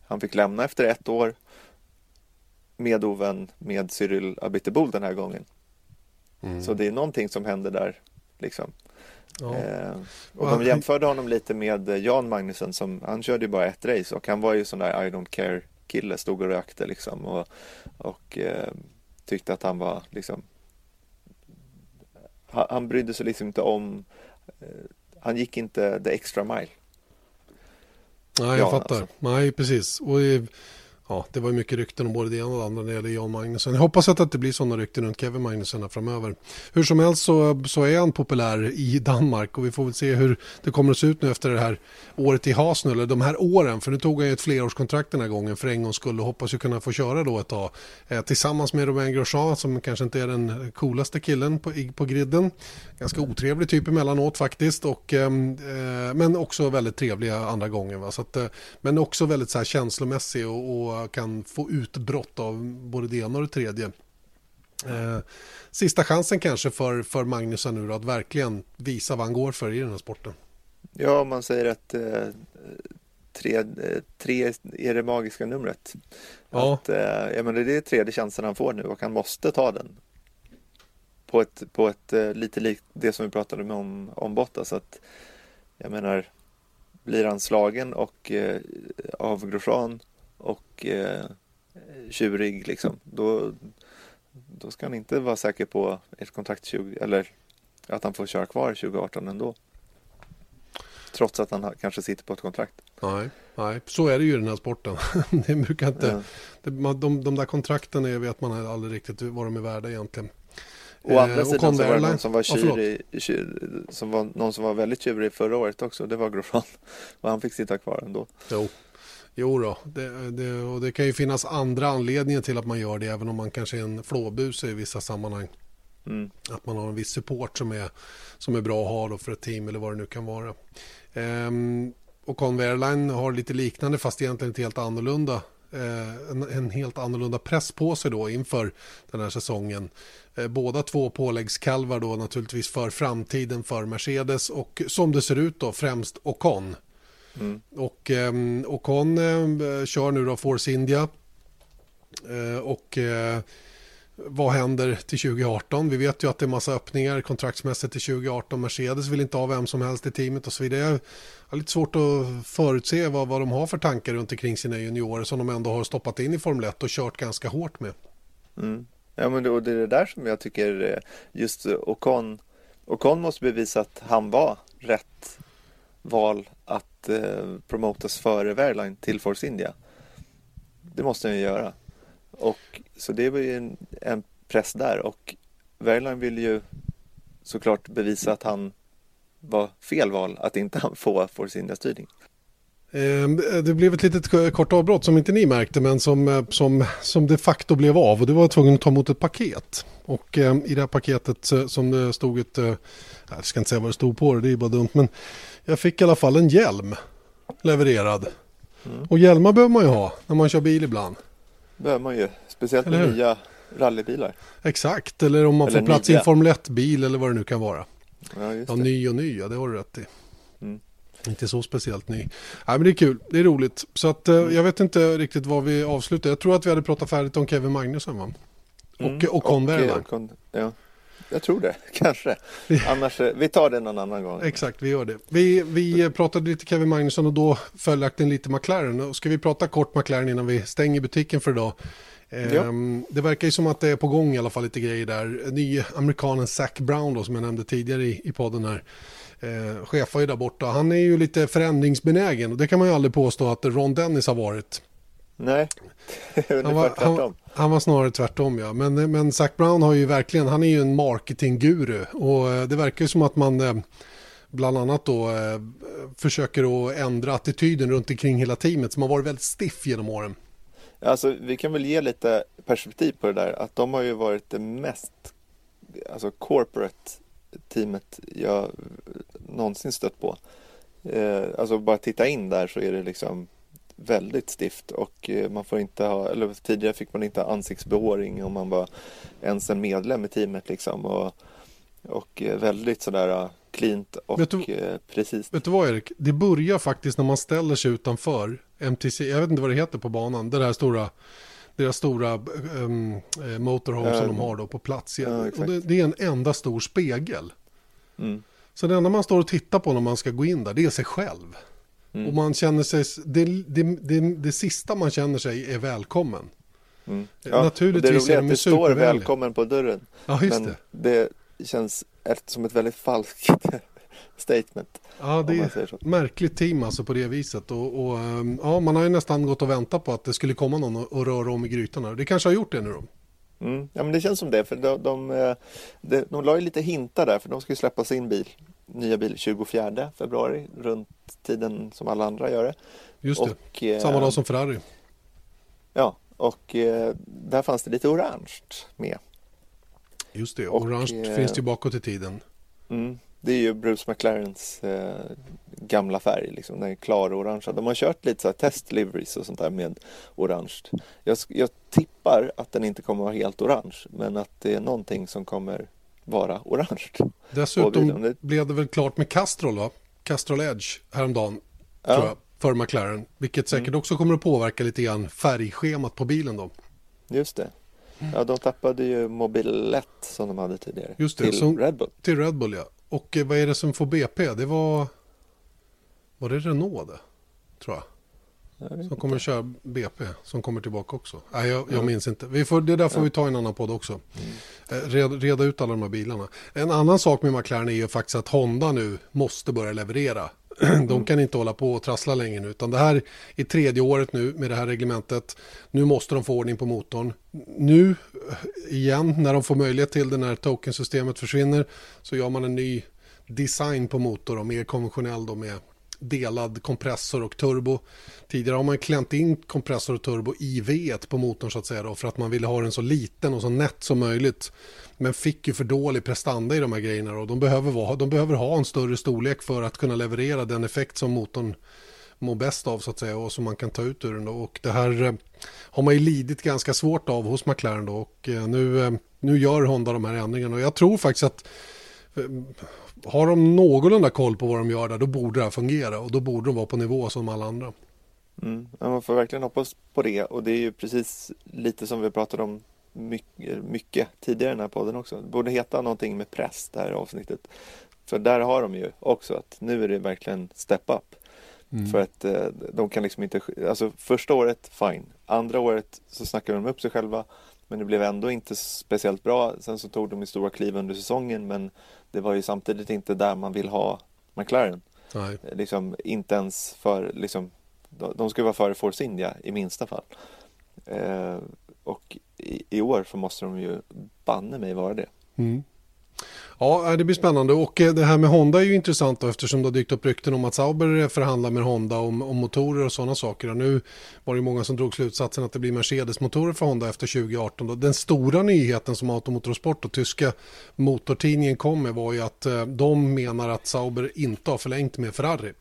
S2: Han fick lämna efter ett år med ovän med Cyril Abiteboul den här gången. Mm. Så det är någonting som händer där. Liksom. Ja. Eh, och de jämförde honom lite med Jan Magnusson som han körde ju bara ett race och han var ju sån där I don't care kille, stod och rökte liksom och, och eh, tyckte att han var liksom han, han brydde sig liksom inte om eh, han gick inte the extra mile.
S1: Nej, jag ja, fattar. Alltså. Nej, precis. Och ja, det var mycket rykten om både det ena och det andra när det gäller Jan Magnusson. Jag hoppas att det inte blir sådana rykten runt Kevin Magnusson framöver. Hur som helst så, så är han populär i Danmark och vi får väl se hur det kommer att se ut nu efter det här året i Haas nu, eller de här åren. För nu tog han ju ett flerårskontrakt den här gången för en gångs skull och hoppas ju kunna få köra då ett tag. Eh, tillsammans med Romain Grosjean som kanske inte är den coolaste killen på, på griden. Ganska otrevlig typ emellanåt faktiskt. Och, ehm, eh, men också väldigt trevliga andra gången. Va? Så att, eh, men också väldigt så här känslomässig och, och kan få utbrott av både det ena och det tredje. Eh, sista chansen kanske för, för Magnusson nu då, att verkligen visa vad han går för i den här sporten.
S2: Ja, man säger att eh, tre, eh, tre är det magiska numret. Ja. Att, eh, ja, men det är tredje chansen han får nu och han måste ta den. På ett, på ett eh, lite likt det som vi pratade om, om Bottas. Att, jag menar, blir han slagen och eh, av Grosjean och eh, tjurig liksom, då, då ska han inte vara säker på ett kontrakt 20 eller att han får köra kvar 2018 ändå. Trots att han kanske sitter på ett kontrakt.
S1: Nej, nej. så är det ju i den här sporten. det brukar inte, ja. det, de, de där kontrakten är, vet man aldrig riktigt vad de är värda egentligen.
S2: Å andra eh, sidan så var det någon som var, tjurig, som var någon som var väldigt tjurig förra året också. Det var Grosjean. Och han fick sitta kvar ändå.
S1: Jo, Jo då, det, det, och det kan ju finnas andra anledningar till att man gör det även om man kanske är en flåbuse i vissa sammanhang. Mm. Att man har en viss support som är, som är bra att ha då för ett team eller vad det nu kan vara. Ehm, och Conway Airline har lite liknande fast egentligen inte helt annorlunda. Eh, en, en, helt annorlunda press på sig då inför den här säsongen. Eh, båda två påläggskalvar då naturligtvis för framtiden för Mercedes och som det ser ut då främst Ocon. Mm. Och eh, Ocon eh, kör nu då Force India. Eh, och eh, vad händer till 2018? Vi vet ju att det är massa öppningar kontraktsmässigt till 2018. Mercedes vill inte ha vem som helst i teamet och så vidare. Jag har lite svårt att förutse vad, vad de har för tankar runt omkring sina juniorer som de ändå har stoppat in i Formel 1 och kört ganska hårt med.
S2: Mm. Ja, men det, det är det där som jag tycker eh, just eh, Ocon, Ocon måste bevisa att han var rätt val att eh, promotas före Verline till Force India. Det måste han ju göra. Och, så det var ju en, en press där och Verline vill ju såklart bevisa att han var fel val att inte han få Force India-styrning.
S1: Ehm, det blev ett litet kort avbrott som inte ni märkte men som, eh, som, som de facto blev av och det var tvungen att ta emot ett paket. Och eh, i det här paketet eh, som det stod ett, eh, jag ska inte säga vad det stod på det, det är bara dumt men jag fick i alla fall en hjälm levererad. Mm. Och hjälmar behöver man ju ha när man kör bil ibland.
S2: behöver man ju, speciellt med nya rallybilar.
S1: Exakt, eller om man eller får plats nya. i en Formel 1-bil eller vad det nu kan vara.
S2: Ja,
S1: ja ny och ny, ja det har du rätt i. Mm. Inte så speciellt ny. Nej, men det är kul, det är roligt. Så att mm. jag vet inte riktigt vad vi avslutar. Jag tror att vi hade pratat färdigt om Kevin Magnusson va? Och, mm. och.
S2: Och, ja. Jag tror det, kanske. Annars, eh, vi tar det någon annan gång.
S1: Exakt, vi gör det. Vi, vi pratade lite Kevin Magnusson och då följaktligen lite McLaren. ska vi prata kort McLaren innan vi stänger butiken för idag? Ja. Ehm, det verkar ju som att det är på gång i alla fall lite grejer där. Ny amerikanen Zac Brown då, som jag nämnde tidigare i, i podden här. Eh, chefar ju där borta. Han är ju lite förändringsbenägen och det kan man ju aldrig påstå att Ron Dennis har varit.
S2: Nej,
S1: han var, han, han, var snarare tvärtom ja. Men, men Zac Brown har ju verkligen, han är ju en marketingguru och eh, det verkar ju som att man eh, bland annat då eh, försöker att ändra attityden runt omkring hela teamet som har varit väldigt stiff genom åren.
S2: Alltså vi kan väl ge lite perspektiv på det där att de har ju varit det mest alltså corporate teamet jag någonsin stött på. Eh, alltså bara titta in där så är det liksom väldigt stift och eh, man får inte ha, eller tidigare fick man inte ha ansiktsbehåring om man var ens en medlem i teamet liksom och, och eh, väldigt sådär eh, cleant och vet du, precis.
S1: Vet du vad Erik, det börjar faktiskt när man ställer sig utanför MTC, jag vet inte vad det heter på banan, det där stora deras stora um, motorhome ja, som de har då på plats. Ja, och det, det, är en enda stor spegel. Mm. Så det enda man står och tittar på när man ska gå in där, det är sig själv. Mm. Och man känner sig, det, det, det, det, sista man känner sig är välkommen.
S2: Mm. Ja, Naturligtvis det är, är de Det står välkommen på dörren.
S1: Ja, just men
S2: det. det känns som ett väldigt falskt statement.
S1: Ja, det är ett märkligt team alltså på det viset. Och, och, ehm, ja, man har ju nästan gått och väntat på att det skulle komma någon och, och röra om i grytorna. Det kanske har gjort det nu då.
S2: Mm. Ja, men det känns som det. För de, de, eh, de, de la ju lite hintar där, för de ska ju släppa sin bil, nya bil 24 februari, runt tiden som alla andra gör det.
S1: Just det, och, eh, samma dag som Ferrari.
S2: Ja, och eh, där fanns det lite orange med.
S1: Just det, orange och, finns ju bakåt i tiden.
S2: Mm, det är ju Bruce McLarens eh, gamla färg, liksom, den klara orangea. De har kört lite så här testliveries och sånt där med orange. Jag, jag tippar att den inte kommer att vara helt orange, men att det är någonting som kommer vara orange.
S1: Dessutom det... blev det väl klart med Castrol, va? Castrol Edge häromdagen, ja. tror jag, för McLaren. Vilket säkert mm. också kommer att påverka lite grann färgschemat på bilen då.
S2: Just det. Ja, de tappade ju Mobil 1 som de hade tidigare.
S1: Just det, till som, Red Bull. Till Red Bull, ja. Och eh, vad är det som får BP? Det var... Var det Renault det? Tror jag. Som kommer att köra BP. Som kommer tillbaka också. Nej, jag, jag minns inte. Vi får, det där får vi ta i en annan podd också. Mm. Reda, reda, ut alla de här bilarna. En annan sak med McLaren är ju faktiskt att Honda nu måste börja leverera. De kan inte hålla på och trassla längre nu. Utan det här är tredje året nu med det här reglementet. Nu måste de få ordning på motorn. Nu igen när de får möjlighet till det när tokensystemet försvinner så gör man en ny design på motor och mer konventionell då med delad kompressor och turbo. Tidigare har man klämt in kompressor och turbo i V1 på motorn så att säga då, för att man ville ha den så liten och så nätt som möjligt. Men fick ju för dålig prestanda i de här grejerna och de behöver, vara, de behöver ha en större storlek för att kunna leverera den effekt som motorn mår bäst av så att säga och som man kan ta ut ur den då. Och det här eh, har man ju lidit ganska svårt av hos McLaren då och eh, nu, eh, nu gör Honda de här ändringarna och jag tror faktiskt att eh, har de någorlunda koll på vad de gör där då borde det här fungera och då borde de vara på nivå som alla andra.
S2: Mm, man får verkligen hoppas på det och det är ju precis lite som vi pratade om mycket, mycket tidigare i den här podden också. Det borde heta någonting med press, det här avsnittet. För där har de ju också att nu är det verkligen step up. Mm. För att eh, de kan liksom inte, alltså första året fine, andra året så snackade de upp sig själva men det blev ändå inte speciellt bra. Sen så tog de ju stora kliv under säsongen men det var ju samtidigt inte där man vill ha McLaren. Nej. Liksom inte ens för, liksom, de ska vara före Force India i minsta fall. Eh, och i, i, år så måste de ju banne mig vara det. Mm.
S1: Ja, eh, det blir spännande och eh, det här med Honda är ju intressant då, eftersom det har dykt upp rykten om att Sauber förhandlar med Honda om, om motorer och sådana saker. Och nu var det många som drog slutsatsen att det blir Mercedes-motorer för Honda efter 2018. Då. Den stora nyheten som Automotorsport och tyska motortidningen kom med var ju att eh, de menar att Sauber inte har förlängt med Ferrari.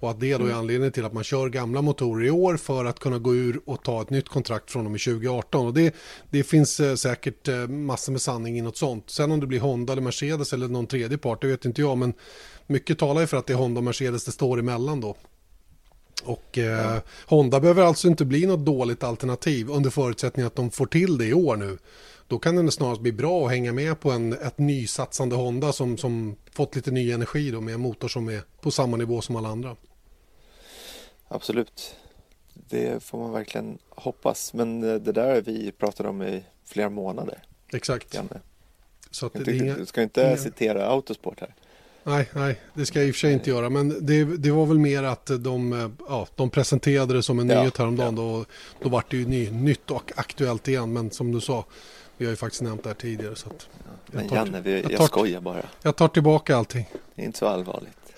S1: Och att det då är mm. anledningen till att man kör gamla motorer i år för att kunna gå ur och ta ett nytt kontrakt från och med 2018. Och det, det finns eh, säkert eh, massor med sanning i något sånt. Sen om det blir Honda eller Mercedes eller någon tredje part, det vet inte jag. Men mycket talar ju för att det är Honda och Mercedes det står emellan då. Och eh, ja. Honda behöver alltså inte bli något dåligt alternativ under förutsättning att de får till det i år nu. Då kan det snarast bli bra att hänga med på en, ett nysatsande Honda som, som fått lite ny energi då med en motor som är på samma nivå som alla andra.
S2: Absolut. Det får man verkligen hoppas. Men eh, det där har vi pratat om i flera månader.
S1: Exakt.
S2: Janne. Så att det inga, du ska inte inga... citera Autosport här.
S1: Nej, nej, det ska jag i och för sig inte göra. Men det, det var väl mer att de, eh, ja, de presenterade det som en ja, nyhet häromdagen. Ja. Då, då var det ju ny, nytt och aktuellt igen. Men som du sa, vi har ju faktiskt nämnt det här tidigare. Så att
S2: ja, men Janne, vi, jag, jag tar, skojar bara.
S1: Jag tar tillbaka allting.
S2: Det är inte så allvarligt.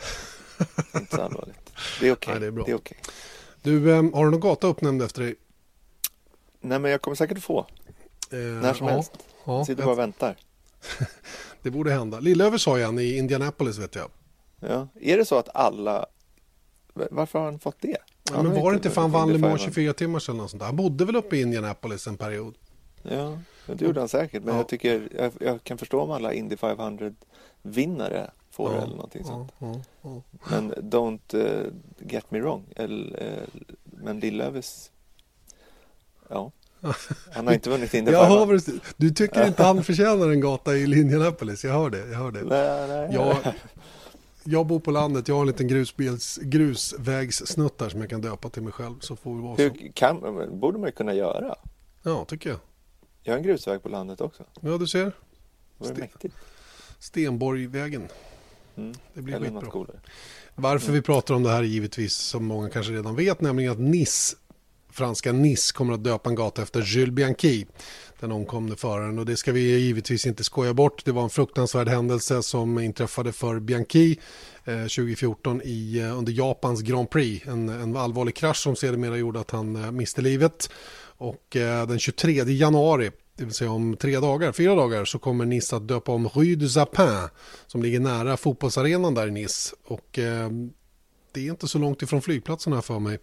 S2: inte så allvarligt. Det är okej. Okay. Det är okay.
S1: Du, äm, har du någon gata uppnämnd efter dig?
S2: Nej, men jag kommer säkert få. Eh, När som ja, helst. Ja, Sitter bara och väntar.
S1: det borde hända. Lillöver sa jag i Indianapolis vet jag.
S2: Ja, är det så att alla... Varför har han fått det?
S1: Ja, men var det inte fan vann Le Mans 24 timmar något sånt där? Han bodde väl uppe i Indianapolis en period.
S2: Ja, det gjorde han säkert. Men ja. jag tycker, jag, jag, kan förstå om alla Indy 500 vinnare får ja, eller någonting sånt. Ja, ja, men don't uh, get me wrong. El, uh, men Lillövis, ja. Han har inte vunnit Indy
S1: jag hör, Du tycker inte han förtjänar en gata i Indianapolis, jag hör det. Jag, hör det.
S2: Nej, nej.
S1: Jag, jag bor på landet, jag har en liten grusbils, grusvägssnuttar som jag kan döpa till mig själv. Så får vi vara
S2: Hur så. Kan, borde man ju kunna göra.
S1: Ja, tycker jag.
S2: Jag har en grusväg på landet också.
S1: Ja, du ser.
S2: Det var mäktigt.
S1: Stenborgvägen. Mm. Det blir Eller skitbra. Varför mm. vi pratar om det här är givetvis som många kanske redan vet, nämligen att Nice, franska Nice kommer att döpa en gata efter Jules Bianchi, den omkomne föraren. Och det ska vi givetvis inte skoja bort. Det var en fruktansvärd händelse som inträffade för Bianchi eh, 2014 i, eh, under Japans Grand Prix. En, en allvarlig krasch som sedermera gjorde att han eh, miste livet. Och eh, den 23 januari det vill säga om tre dagar, fyra dagar, så kommer Nice att döpa om Rue du Zapin som ligger nära fotbollsarenan där i Nice. Och eh, det är inte så långt ifrån flygplatsen här för mig.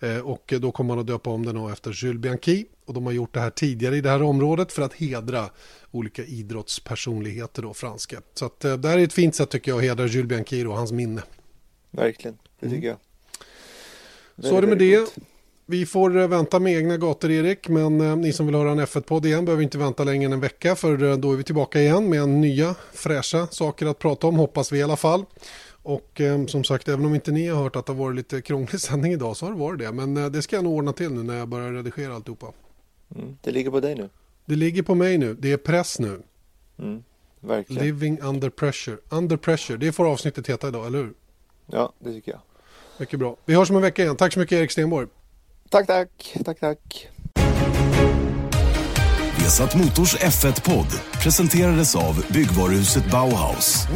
S1: Eh, och då kommer man att döpa om den efter Jules Bianchi. Och de har gjort det här tidigare i det här området för att hedra olika idrottspersonligheter då, franska. Så att, eh, det här är ett fint sätt tycker jag att hedra Jules Bianchi och hans minne.
S2: Verkligen, det tycker mm.
S1: jag. Så är det med det. Vi får eh, vänta med egna gator Erik, men eh, ni som vill höra en F1-podd igen behöver inte vänta längre än en vecka för eh, då är vi tillbaka igen med nya fräscha saker att prata om, hoppas vi i alla fall. Och eh, som sagt, även om inte ni har hört att det har varit lite krånglig sändning idag så har det varit det. Men eh, det ska jag nog ordna till nu när jag börjar redigera alltihopa.
S2: Mm. Det ligger på dig nu.
S1: Det ligger på mig nu. Det är press nu.
S2: Mm. Verkligen.
S1: Living under pressure. Under pressure, det får avsnittet heta idag, eller hur?
S2: Ja, det tycker jag.
S1: Mycket bra. Vi hörs om en vecka igen. Tack så mycket Erik Stenborg.
S2: Tack, tack. Tack, tack.
S3: Vesat Motors F1-podd presenterades av byggvaruhuset Bauhaus.